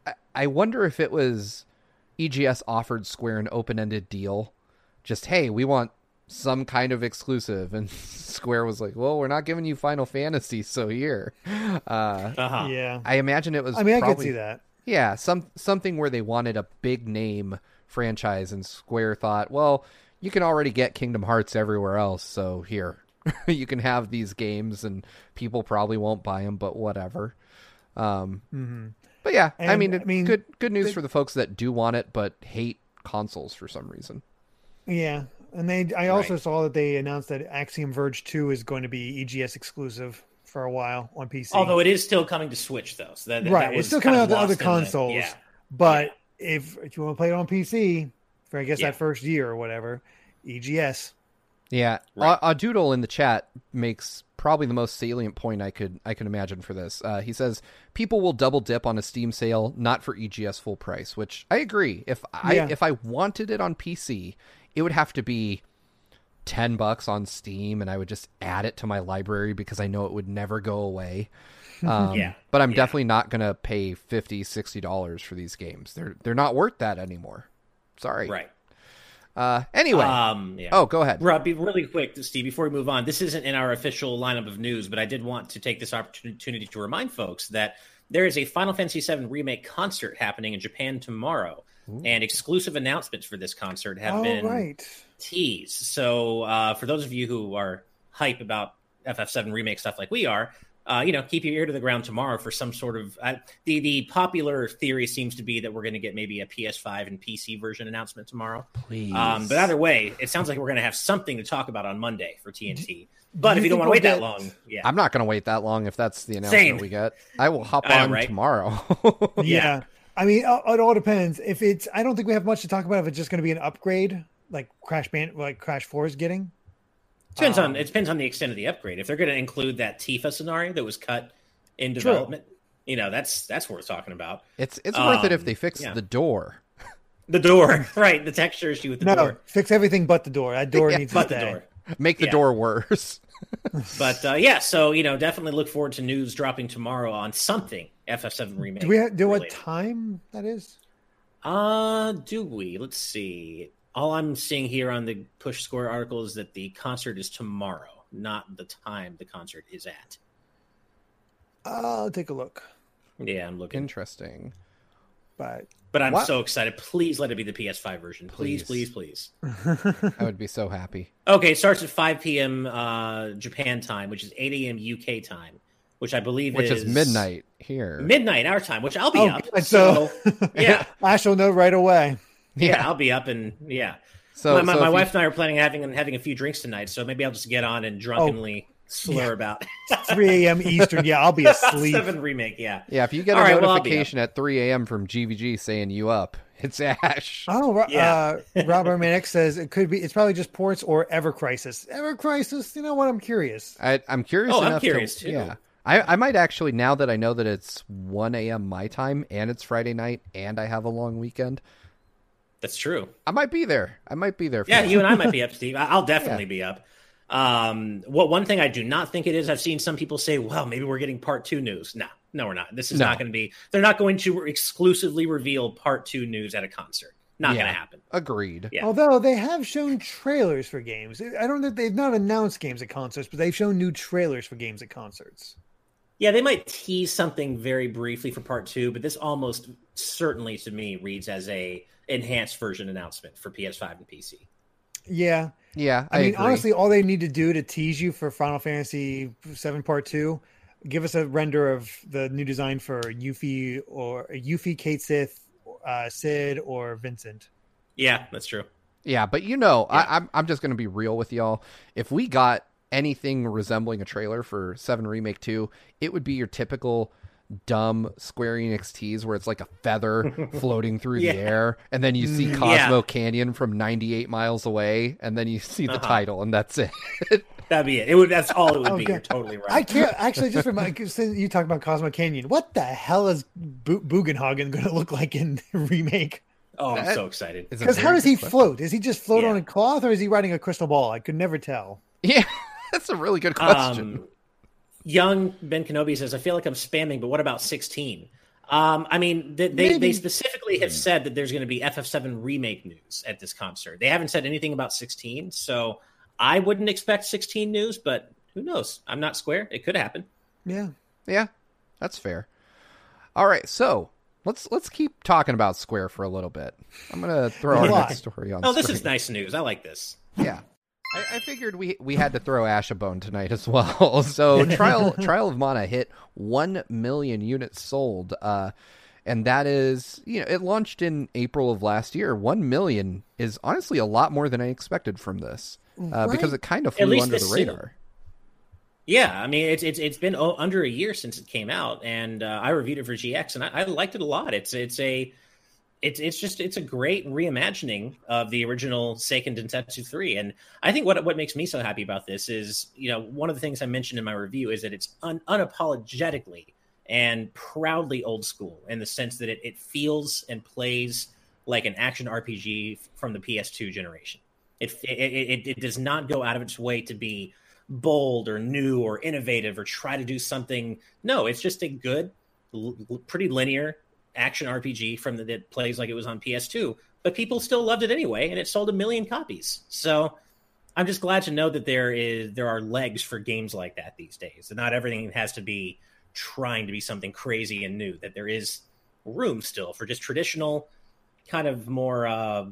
I, I wonder if it was EGS offered Square an open-ended deal, just hey, we want some kind of exclusive, and Square was like, well, we're not giving you Final Fantasy, so here. Uh, Uh-huh. Yeah. I imagine it was. I mean, I could see that. Yeah, some something where they wanted a big name franchise, and Square thought, well, you can already get Kingdom Hearts everywhere else, so here. you can have these games and people probably won't buy them but whatever um hmm but yeah, I And, mean, I it- mean, good good news they- for the folks that do want it but hate consoles for some reason. Yeah. And they, I also Right. saw that they announced that Axiom Verge 2 is going to be EGS exclusive for a while on PC. Although it is still coming to Switch though, so that, that right, was it's still coming out to other lost in the- consoles. yeah. But if if you want to play it on PC for I guess Yeah. that first year or whatever, EGS. Yeah, Right. A Doodle in the chat makes probably the most salient point I could I could imagine for this. Uh, he says people will double dip on a Steam sale, not for EGS full price, which I agree. If I Yeah. if I wanted it on PC, it would have to be ten bucks on Steam, and I would just add it to my library because I know it would never go away. Um, Yeah. but I'm Yeah. definitely not gonna pay 50 60 dollars for these games. They're they're not worth that anymore. Sorry. Right. Uh, anyway. Um, yeah. oh, go ahead. Rob, be really quick, Steve, before we move on. This isn't in our official lineup of news, but I did want to take this opportunity to remind folks that there is a Final Fantasy VII Remake concert happening in Japan tomorrow, and exclusive announcements for this concert have oh been right. teased. So, uh, for those of you who are hype about FF7 Remake stuff like we are, uh, you know, keep your ear to the ground tomorrow for some sort of. Uh, the the popular theory seems to be that we're going to get maybe a PS5 and PC version announcement tomorrow. Please. Um, but either way, it sounds like we're going to have something to talk about on Monday for TNT. But do if you you don't want to wait we'll that get- long, yeah, I'm not going to wait that long if that's the announcement Same. we get. I will hop on right? tomorrow. Yeah. I mean, it it all depends. If it's, I don't think we have much to talk about. If it's just going to be an upgrade, like Crash Band, like Crash Four is getting. depends um, on it depends on the extent of the upgrade. If they're going to include that Tifa scenario that was cut in True. development, you know, that's that's worth talking about. it's it's worth it if Um, they fix yeah. the door. The door, right? The texture issue with the no, door, fix everything but the door. That door Yeah, needs to but the stay. door. Make the Yeah. door worse. But uh, yeah, so you know, definitely look forward to news dropping tomorrow on something FF7 remake. Do we have, do what time that is? Uh, do we? Let's see. All I'm seeing here on the Push Square article is that the concert is tomorrow, not the time the concert is at. I'll take a look. Yeah, I'm looking. Interesting. But But I'm What? so excited. Please let it be the PS5 version. Please, Please. please, please. I would be so happy. Okay, it starts at 5 p.m. Uh, Japan time, which is 8 a.m. UK time, which I believe Which is is midnight here. Midnight our time, which I'll be oh, up. God, so, yeah, I shall know right away. yeah, I'll be up, and yeah. So my my, so my if you- wife and I are planning on having having a few drinks tonight, so maybe I'll just get on and drunkenly slur Yeah. about 3 a.m. Eastern. Yeah, I'll be asleep. Seven remake. Yeah, yeah, if you get All a right, well, notification at 3 a.m. from GVG saying you up, it's Ash. Oh, Yeah. uh, Robert Manic says it could be. It's probably just ports or Ever Crisis. Ever Crisis. You know what? I'm curious. I, I'm curious. Oh, I'm enough curious, to, too. Yeah, I, I might actually now that I know that it's 1 a.m. my time and it's Friday night and I have a long weekend. that's true. I might be there. I might be there. For Yeah, that. you and I might be up, Steve. I- I'll definitely be up. Um, what one thing I do not think it is, I've seen some people say, "Well, maybe we're getting part two news." No, no, we're not. This is No. not going to be. They're not going to exclusively reveal part two news at a concert. Not Yeah. going to happen. Agreed. Yeah. Although they have shown trailers for games. I don't know. They've not announced games at concerts, but they've shown new trailers for games at concerts. Yeah, they might tease something very briefly for part two, but this almost certainly to me reads as a enhanced version announcement for PS5 and PC. Yeah. Yeah, I, I, mean, agree. honestly, all they need to do to tease you for Final Fantasy VII Part Two, give us a render of the new design for Yuffie or Yuffie, Cait Sith, uh, Cid, or Vincent. Yeah, that's true. Yeah, but you know, Yeah. I, I'm I'm just gonna be real with y'all. If we got anything resembling a trailer for Seven Remake Two, it would be your typical dumb Square Enix tease where it's like a feather floating through Yeah. the air, and then you see Mm, Cosmo yeah. Canyon from 98 miles away, and then you see the Uh-huh. title, and that's it. That'd be it. It would. That's all it would be. Okay. You're totally right. I can't actually just remind since you talk about Cosmo Canyon. What the hell is Bo- Bugenhagen going to look like in the remake? oh, I'm That- so excited. Because how does he question. float? Is he just float Yeah. on a cloth, or is he riding a crystal ball? I could never tell. Yeah, that's a really good question. Um, young Ben Kenobi says, "I feel like I'm spamming, but what about 16?" Um, I mean, they, they, they specifically have said that there's going to be FF7 remake news at this concert. They haven't said anything about 16, so I wouldn't expect 16 news. But who knows? I'm not Square. It could happen. Yeah. Yeah, that's fair. All right, so let's let's keep talking about Square for a little bit. I'm gonna throw our A lot. next story on. This. Oh, this is nice news. I like this. Yeah. I, I figured we we had to throw Ash a bone tonight as well. So trial trial of Mana hit one million units sold, uh, and that is you know it launched in April of last year. One million is honestly a lot more than I expected from this uh, because it kind of flew under this the soon. radar. Yeah, I mean it's it's it's been o- under a year since it came out, and uh, I reviewed it for GX, and I, I liked it a lot. It's it's a it's it's just it's a great reimagining of the original Seiken Densetsu three, and I think what what makes me so happy about this is you know one of the things I mentioned in my review is that it's un, unapologetically and proudly old school in the sense that it, it feels and plays like an action RPG from the PS2 generation. It, it it it does not go out of its way to be bold or new or innovative or try to do something. No, it's just a good, pretty linear action RPG from the, that plays like it was on PS2. But people still loved it anyway, and it sold a million copies. So I'm just glad to know that there is there are legs for games like that these days. That not everything has to be trying to be something crazy and new. That there is room still for just traditional, kind of more uh,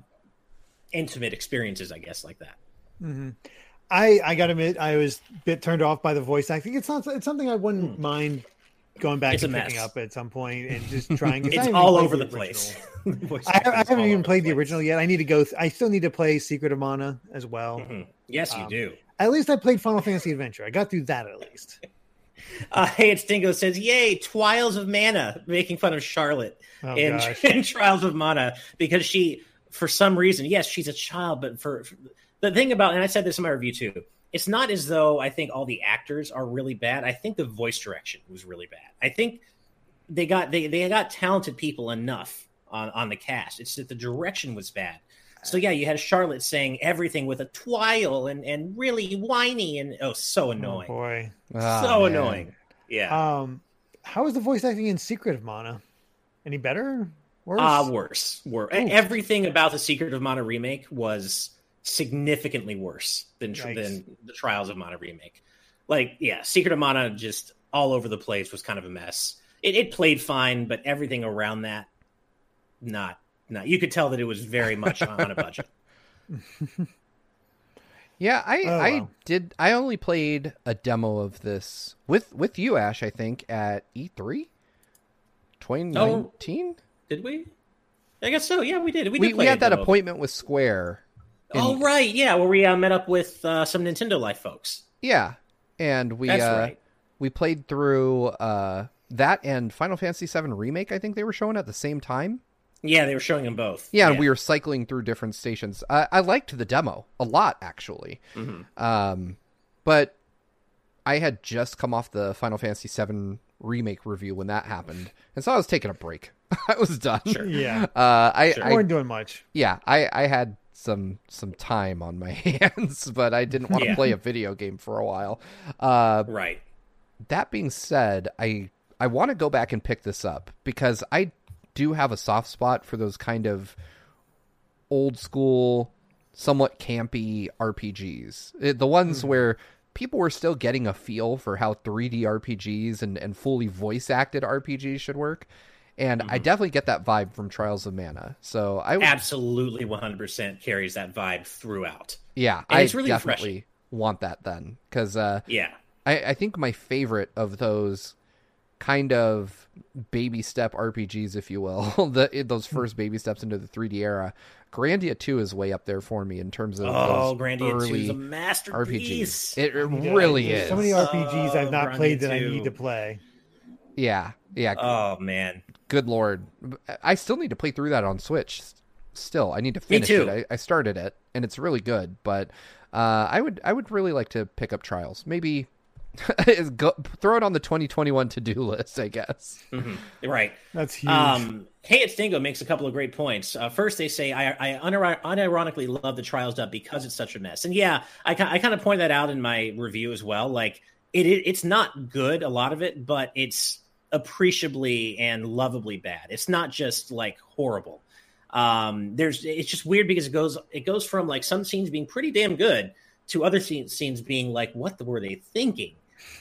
intimate experiences, I guess, like that. Mm-hmm. I I gotta admit, I was a bit turned off by the voice acting. It's not. It's something I wouldn't Hmm. mind going back It's and picking mess. up at some point and just trying. It's all over played the place. I, I haven't even played the place. original yet. I need to go. Th- I still need to play Secret of Mana as well. Mhm. Yes, you Um, do. At least I played Final Fantasy Adventure. I got through that at least. Uh, hey, it's Dingo says, "Yay, Trials of Mana," making fun of Charlotte Oh in, gosh. in Trials of Mana because she, for some reason, yes, she's a child, but for, for the thing about, and I said this in my review too, it's not as though I think all the actors are really bad. I think the voice direction was really bad. I think they got they they got talented people enough on on the cast. It's that the direction was bad. So yeah, you had Charlotte saying everything with a twile and and really whiny and oh, so Oh, annoying, boy. Ah, so man. annoying. Yeah. Um, how is the voice acting in Secret of Mana? Any better? Worse? Ah, worse. Worse. Oof. Everything about the Secret of Mana remake was significantly worse than Yikes. than the Trials of Mana remake. Like, yeah, Secret of Mana just all over the place was kind of a mess. It, it played fine, but everything around that, not not. You could tell that it was very much on a budget. Yeah, I Oh, I wow. did. I only played a demo of this with with you, Ash. I think at E E3, 2019. Did we? I guess so. Yeah, we did. We, we did we, play a had that demo. appointment with Square. In- Oh right, yeah, where we uh, met up with uh, some Nintendo Life folks. Yeah, and we That's uh, right. we played through uh, that and Final Fantasy VII remake. I think they were showing at the same time. Yeah, they were showing them both. Yeah, and we were cycling through different stations. I, I liked the demo a lot, actually. Mhm. Um, but I had just come off the Final Fantasy VII remake review when that happened, and so I was taking a break. I was done. Sure. yeah. Uh, I, Sure. I weren't doing much. yeah, I, I had some some time on my hands, but I didn't want to Yeah. play a video game for a while. Uh, Right. that being said, I I want to go back and pick this up because I do have a soft spot for those kind of old school, somewhat campy RPGs. Eh, The ones where people were still getting a feel for how 3D RPGs and, and fully voice acted RPGs should work. And I definitely get that vibe from Trials of Mana. So I Absolutely 100% carries that vibe throughout. yeah, And I it's really definitely want that then because uh, Yeah. I, I think my favorite of those kind of baby step RPGs, if you will, the those first baby steps into the 3D era, Grandia 2 is way up there for me in terms of Oh, those Grandia 2 early is a masterpiece. RPGs. It, it Yeah, really is. So many RPGs I've not Oh, played that I need to play. Yeah, yeah. Oh man, good lord! I still need to play through that on Switch. Still, I need to finish it. I, I, started it, and it's really good. But uh, I would, I would really like to pick up Trials. Maybe go, throw it on the 2021 to do list, I guess. Mm-hmm. Right. That's huge. Um, hey, it's Dingo makes a couple of great points. Uh, first, they say I, I unironically love the Trials dub because it's such a mess, and yeah, I, I kind of point that out in my review as well. Like it, it, it's not good, a lot of it, but it's appreciably and lovably bad. It's not just like horrible. Um, there's it's just weird because it goes it goes from like some scenes being pretty damn good to other scenes, scenes being like, what were they thinking?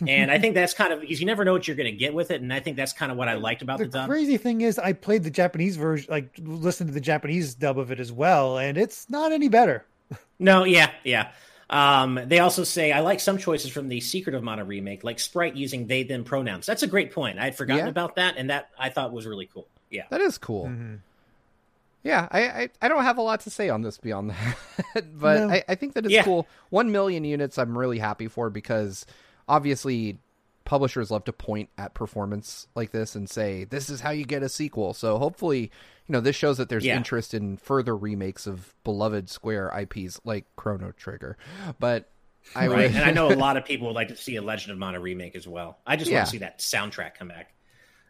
and I think that's kind of because you never know what you're going to get with it, and I think that's kind of what I liked about the, the dub. Crazy thing is, I played the Japanese version, like listened to the Japanese dub of it as well, and it's not any better. No, yeah, yeah. Um, they also say I like some choices from the Secret of Mana remake, like Sprite using they them pronouns. That's a great point. I had forgotten yeah. about that, and that I thought was really cool. Yeah, that is cool. Mm-hmm. Yeah, I, I, I don't have a lot to say on this beyond that, but no. I, I think that it's yeah. cool. One million units, I'm really happy for because obviously publishers love to point at performance like this and say this is how you get a sequel. So hopefully, you know, this shows that there's yeah. interest in further remakes of beloved Square IPs like Chrono Trigger. But I right. would... and I know a lot of people would like to see a Legend of Mana remake as well. I just yeah. want to see that soundtrack come back.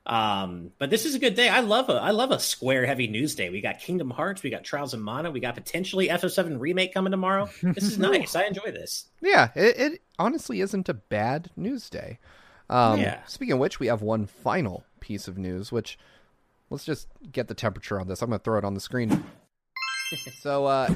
Um, but this is a good day. I love a I love a Square heavy news day. We got Kingdom Hearts, we got Trials of Mana, we got potentially FF7 remake coming tomorrow. This is nice. I enjoy this. Yeah, it, it honestly isn't a bad news day. Um, yeah. Speaking of which, we have one final piece of news, which let's just get the temperature on this. I'm going to throw it on the screen. so, uh,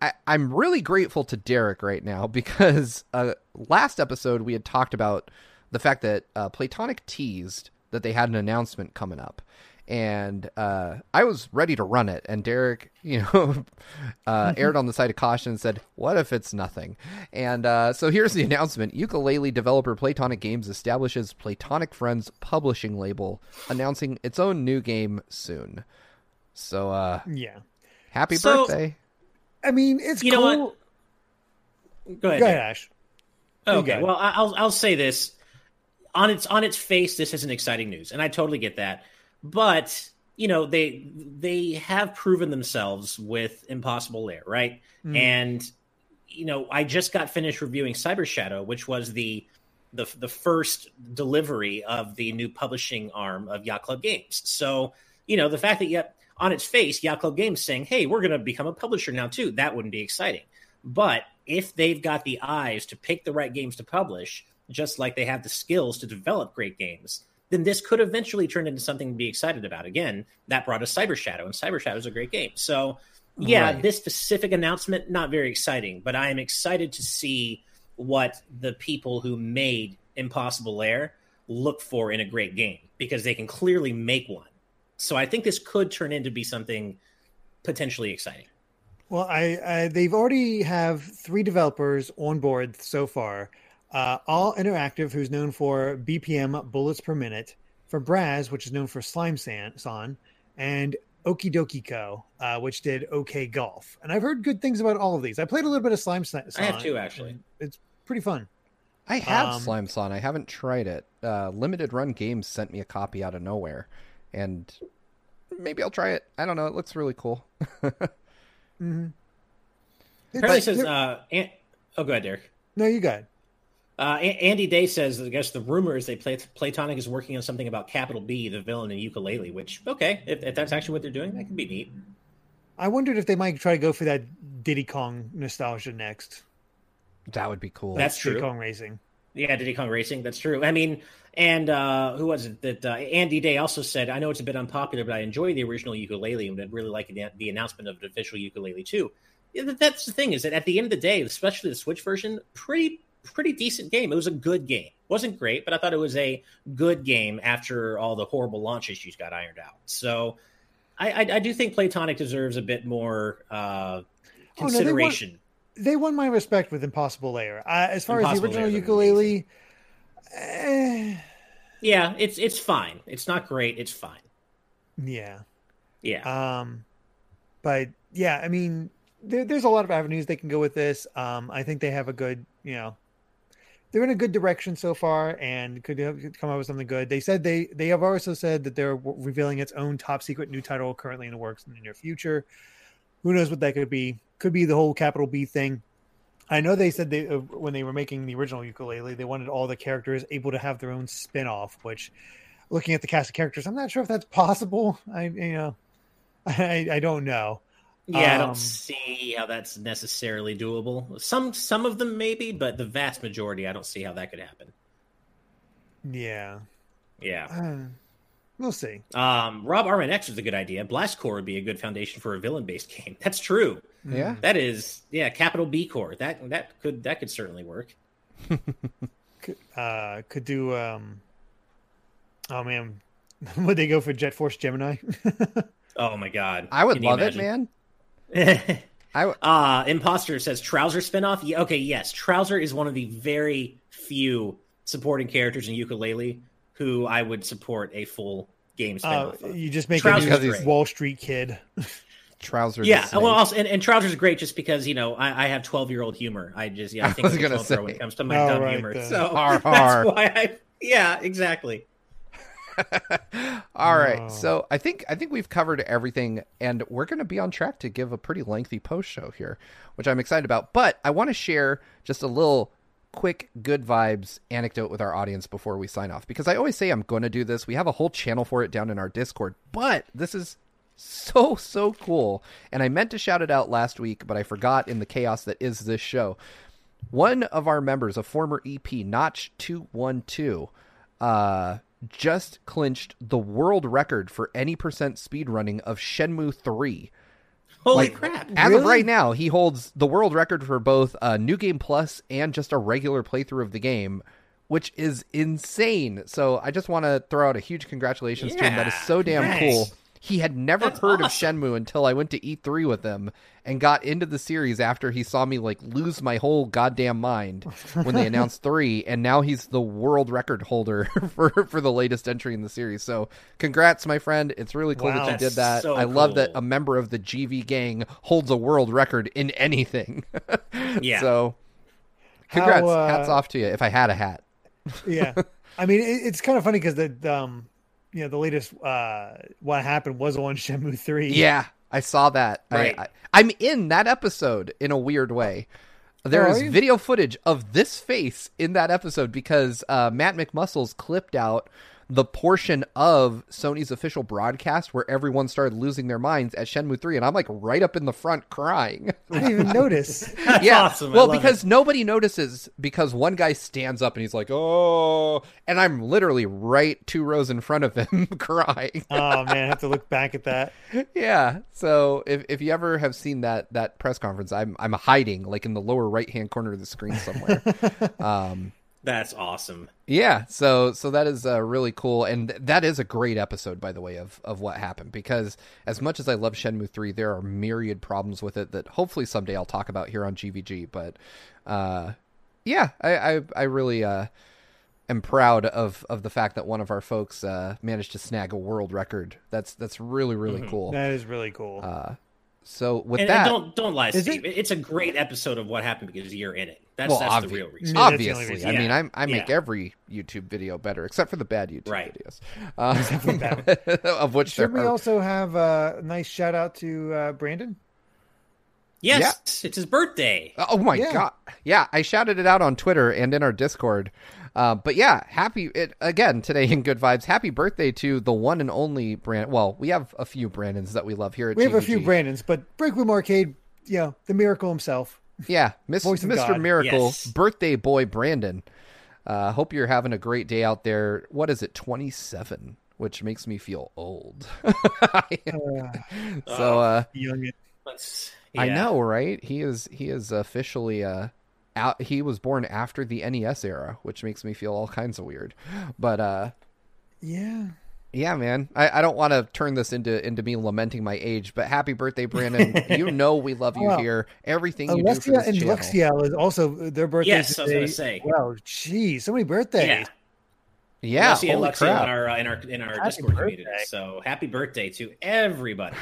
I, am really grateful to Derek right now because uh, last episode we had talked about the fact that uh, Playtonic teased that they had an announcement coming up. And uh, I was ready to run it, and Derek, you know, uh, aired on the side of caution and said, "What if it's nothing?" And uh, so here's the announcement: Yooka-Laylee developer Playtonic Games establishes Playtonic Friends publishing label, announcing its own new game soon. So, uh, yeah, happy so, birthday! I mean, it's you cool. know what? Go ahead, Go ahead Ash. Okay, well, I'll I'll say this on its on its face, this isn't exciting news, and I totally get that. But you know, they they have proven themselves with Impossible Lair, right? Mm. And you know, I just got finished reviewing Cyber Shadow, which was the the the first delivery of the new publishing arm of Yacht Club Games. So, you know, the fact that yet on its face, Yacht Club Games saying, "Hey, we're going to become a publisher now too," that wouldn't be exciting. But if they've got the eyes to pick the right games to publish, just like they have the skills to develop great games, then this could eventually turn into something to be excited about. Again, that brought us Cyber Shadow, and Cyber Shadow is a great game. So, yeah, right. this specific announcement not very exciting, but I am excited to see what the people who made Impossible Lair look for in a great game because they can clearly make one. So I think this could turn into be something potentially exciting. Well, I, I they've already have three developers on board so far. Uh, Awe Interactive, who's known for BPM bullets per minute, Fabraz, which is known for Slime-san, and Okie Dokie Co, uh, which did OK Golf. And I've heard good things about all of these. I played a little bit of Slime-san. I have too, actually. It's pretty fun. I have um, Slime Son. I haven't tried it. Uh, Limited Run Games sent me a copy out of nowhere, and maybe I'll try it. I don't know. It looks really cool. mm-hmm. Apparently, says, uh, An- "Oh, go ahead, Derek." No, you got. It. Uh, Andy Day says, I guess the rumor is they play, Playtonic is working on something about Capital B, the villain in Yooka-Laylee, which, okay, if, if, that's actually what they're doing, that could be neat. I wondered if they might try to go for that Diddy Kong nostalgia next. That would be cool. That's, that's true. Diddy Kong Racing. Yeah, Diddy Kong Racing. That's true. I mean, and uh, who was it that uh, Andy Day also said, I know it's a bit unpopular, but I enjoy the original Yooka-Laylee and I'd really like the announcement of the official Yooka-Laylee too. That's the thing is that at the end of the day, especially the Switch version, pretty pretty decent game. It was a good game. wasn't great, but I thought it was a good game after all the horrible launch issues got ironed out. So I, I, I do think Playtonic deserves a bit more uh, consideration. Oh, no, they, won, they, won, my respect with Impossible Lair. Uh, as far Impossible as the original Yooka-Laylee, eh... yeah, it's it's fine. It's not great. It's fine. Yeah, yeah. Um, but yeah, I mean, there, there's a lot of avenues they can go with this. Um, I think they have a good, you know, they're in a good direction so far and could, come up with something good. They said they they have also said that they're revealing its own top secret new title currently in the works in the near future. Who knows what that could be? Could be the whole capital B thing. I know they said they uh, when they were making the original Yooka-Laylee, they wanted all the characters able to have their own spin-off, which looking at the cast of characters, I'm not sure if that's possible. I you know I I don't know. Yeah, I Um, don't see how that's necessarily doable. Some some of them maybe, but the vast majority, I don't see how that could happen. Yeah. Yeah. Uh, we'll see. Um, Rob Armin X is a good idea. Blast Corps would be a good foundation for a villain based game. That's true. Yeah. That is, yeah, capital B Corps. That that could that could certainly work. Could, uh, could do. Um, oh man, would they go for Jet Force Gemini? Oh my god, I would Can you love it, man. I w- uh Imposter says Trowzer spinoff. Yeah, okay, yes, Trowzer is one of the very few supporting characters in Yooka-Laylee who I would support a full game uh, spinoff. of. you just make Trowzers a is new great. Wall Street kid. trousers. Yeah, the well, also, and, and Trowzers is great just because you know I, I have twelve year old humor. I just yeah, I I think was gonna 12-year-old when it comes to my Oh, dumb right, humor. the- So Har, that's why I yeah exactly. All right. Oh. So I think I think we've covered everything and we're going to be on track to give a pretty lengthy post show here, which I'm excited about. But I want to share just a little quick good vibes anecdote with our audience before we sign off because I always say I'm going to do this. We have a whole channel for it down in our Discord, but this is so so cool and I meant to shout it out last week, but I forgot in the chaos that is this show. One of our members, a former EP, Notch two one two, uh, just clinched the world record for any percent speed running of Shenmue three. Holy Like, crap! As of right now, he holds the world record for both uh, New Game Plus and just a regular playthrough of the game, which is insane. So I just want to throw out a huge congratulations to him. That is so damn nice. cool. He had never That's heard awesome. of Shenmue until I went to E3 with him and got into the series after he saw me like lose my whole goddamn mind when they announced 3 and now he's the world record holder for for the latest entry in the series. So, congrats my friend. It's really cool Wow. that you did that. so I love that a member of the GV gang holds a world record in anything. Yeah. So, congrats. How, uh, Hats off to you if I had a hat. yeah, I mean it, it's kind of funny because the um, you know, the latest uh, what happened was on Shenmue three. Yeah, I saw that. Right. I, I'm in that episode in a weird way. There Oh, is video footage of this face in that episode because uh, Matt McMuscles clipped out the portion of Sony's official broadcast where everyone started losing their minds at Shenmue 3 and I'm like right up in the front crying. I didn't even notice. That's yeah. awesome. Well, because it. nobody notices because one guy stands up and he's like, "Oh," and I'm literally right two rows in front of him crying. Oh man, I have to look back at that. yeah. So if, if you ever have seen that that press conference, I'm I'm hiding like in the lower right hand corner of the screen somewhere. um, that's awesome. yeah. So so that is uh, really cool, and th- that is a great episode, by the way, of of what happened. Because as much as I love Shenmue three, there are myriad problems with it that hopefully someday I'll talk about here on GVG. But uh, yeah, I I, I really uh, am proud of of the fact that one of our folks uh, managed to snag a world record. That's that's really really cool. That is really cool. So with And, that, and don't don't lie, Is Steve. It's a great episode of what happened because you're in it. That's Well, that's the real reason. Yeah, that's the only obviously, reason. I mean, Yeah. I I make Yeah. every YouTube video better, except for the bad YouTube Right. videos, uh, of which Should we are. also have uh, a nice shout out to uh, Brandon? Yes, it's his birthday. Oh my Yeah. god! Yeah, I shouted it out on Twitter and in our Discord. Uh, but yeah, happy it again today in good vibes. Happy birthday to the one and only Brand. Well, we have a few Brandons that we love here at. We have a few Brandons, but Break Room Arcade, you know, the miracle himself. Yeah, Miss, Mr. God. Miracle, Yes. birthday boy Brandon. Uh, hope you're having a great day out there. What is it, 27? Which makes me feel old. so uh, Young. Let's, I know, right? He is he is officially uh out. He was born after the NES era, which makes me feel all kinds of weird. But uh, Yeah. yeah, man, I, I don't want to turn this into into me lamenting my age. But happy birthday, Brandon! you know we love you Well, here. Everything you do for this and channel. Lexiel is also their birthdays. Yes, I was gonna say. Wow, geez, so many birthdays. Yeah. Yeah, Lexi and holy Lexi crap. in our uh, in our in our Happy Discord community. birthday. So happy birthday to everybody.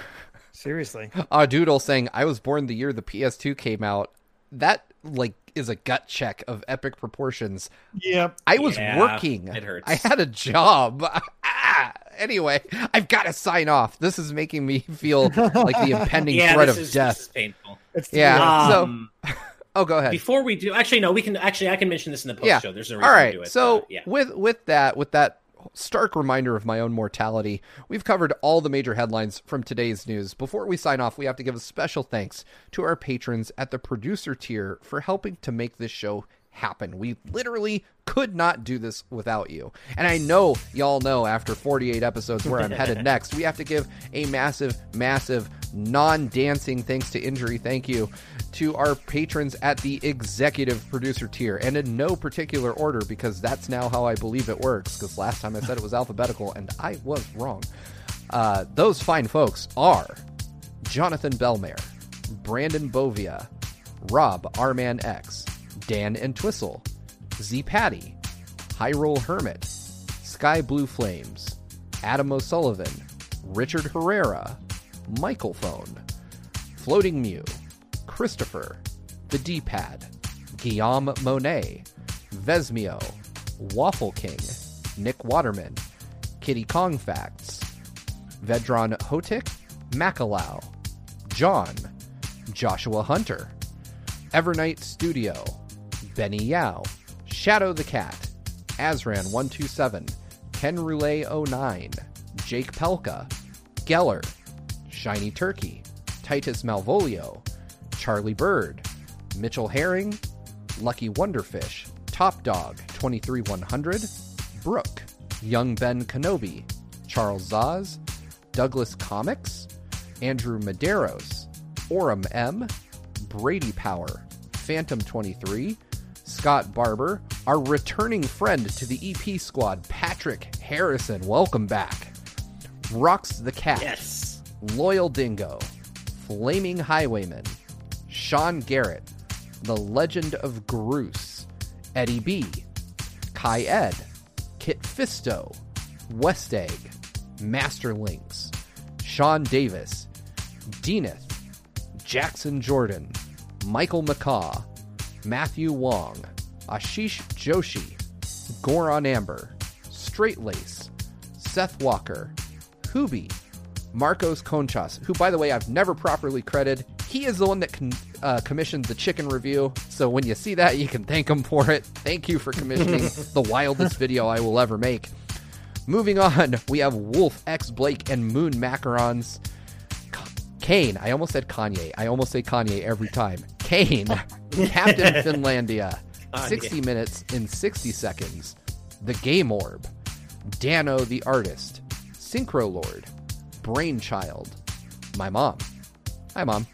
Seriously. Uh, Doodle saying, I was born the year the PS2 came out. That, like, is a gut check of epic proportions. Yeah. I was Yeah, working. it hurts. I had a job. Ah, anyway, I've got to sign off. This is making me feel like the impending yeah, threat of is, death. This is painful. It's Yeah. So- Um, Oh, go ahead. before we do, actually, no, we can actually I can mention this in the post Yeah. show. There's no reason All to do it. So uh, yeah. with with that with that stark reminder of my own mortality, we've covered all the major headlines from today's news. Before we sign off, we have to give a special thanks to our patrons at the producer tier for helping to make this show happen. We literally could not do this without you. And I know y'all know after 48 episodes where I'm headed next, we have to give a massive, massive non-dancing thanks to injury thank you to our patrons at the executive producer tier and in no particular order because that's now how I believe it works because last time I said it was alphabetical and I was wrong. Uh, those fine folks are Jonathan Belmare, Brandon Bovia, Rob Arman X, Dan Entwistle, Z Patty, Hyrule Hermit, Sky Blue Flames, Adam O'Sullivan, Richard Herrera, Michael Phone, Floating Mew, Christopher, The D Pad, Guillaume Monet, Vesmio, Waffle King, Nick Waterman, Kitty Kong Facts, Vedron Hotik, Macalau, John, Joshua Hunter, Evernight Studio, Benny Yao, Shadow the Cat, Azran127, Ken Roulette 09, Jake Pelka, Geller, Shiny Turkey, Titus Malvolio, Charlie Bird, Mitchell Herring, Lucky Wonderfish, Top Dog 23100, Brooke, Young Ben Kenobi, Charles Zaz, Douglas Comics, Andrew Medeiros, Orem M, Brady Power, Phantom 23, Scott Barber, our returning friend to the EP squad, Patrick Harrison. Welcome back. Rocks the Cat. yes. Loyal Dingo, Flaming Highwayman, Sean Garrett, The Legend of Groose, Eddie B, Kai Ed, Kit Fisto, West Egg, Master Links, Sean Davis, Deaneth, Jackson Jordan, Michael McCaw, Matthew Wong, Ashish Joshi, Goron Amber, Straight Lace, Seth Walker, Hoobie, Marcos Conchas, who, by the way, I've never properly credited. He is the one that con- uh, commissioned the chicken review. So when you see that, you can thank him for it. Thank you for commissioning the wildest video I will ever make. Moving on, we have Wolf X Blake and Moon Macarons. Kane, I almost said Kanye. I almost say Kanye every time. Kane, Captain Finlandia, ah, Kanye. 60 minutes in 60 seconds. The Game Orb, Dano the Artist, Synchro Lord, Brainchild, my mom. Hi, mom.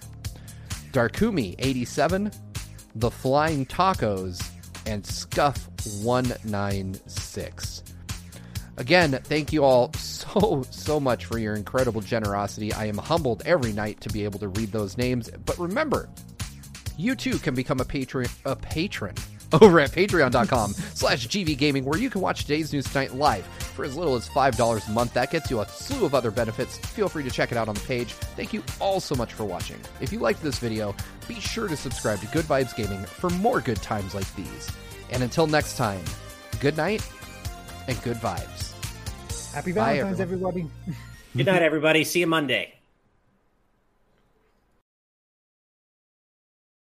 Darkumi 87, The Flying Tacos, and Scuff 196. Again, thank you all so, so much for your incredible generosity. I am humbled every night to be able to read those names. But remember, you too can become a patron a patron over at patreon.com slash gvgaming where you can watch today's news tonight live for as little as $5 a month that gets you a slew of other benefits feel free to check it out on the page thank you all so much for watching if you liked this video be sure to subscribe to good vibes gaming for more good times like these and until next time good night and good vibes Happy Valentine's, everyone. everybody. Good night, everybody. See you Monday.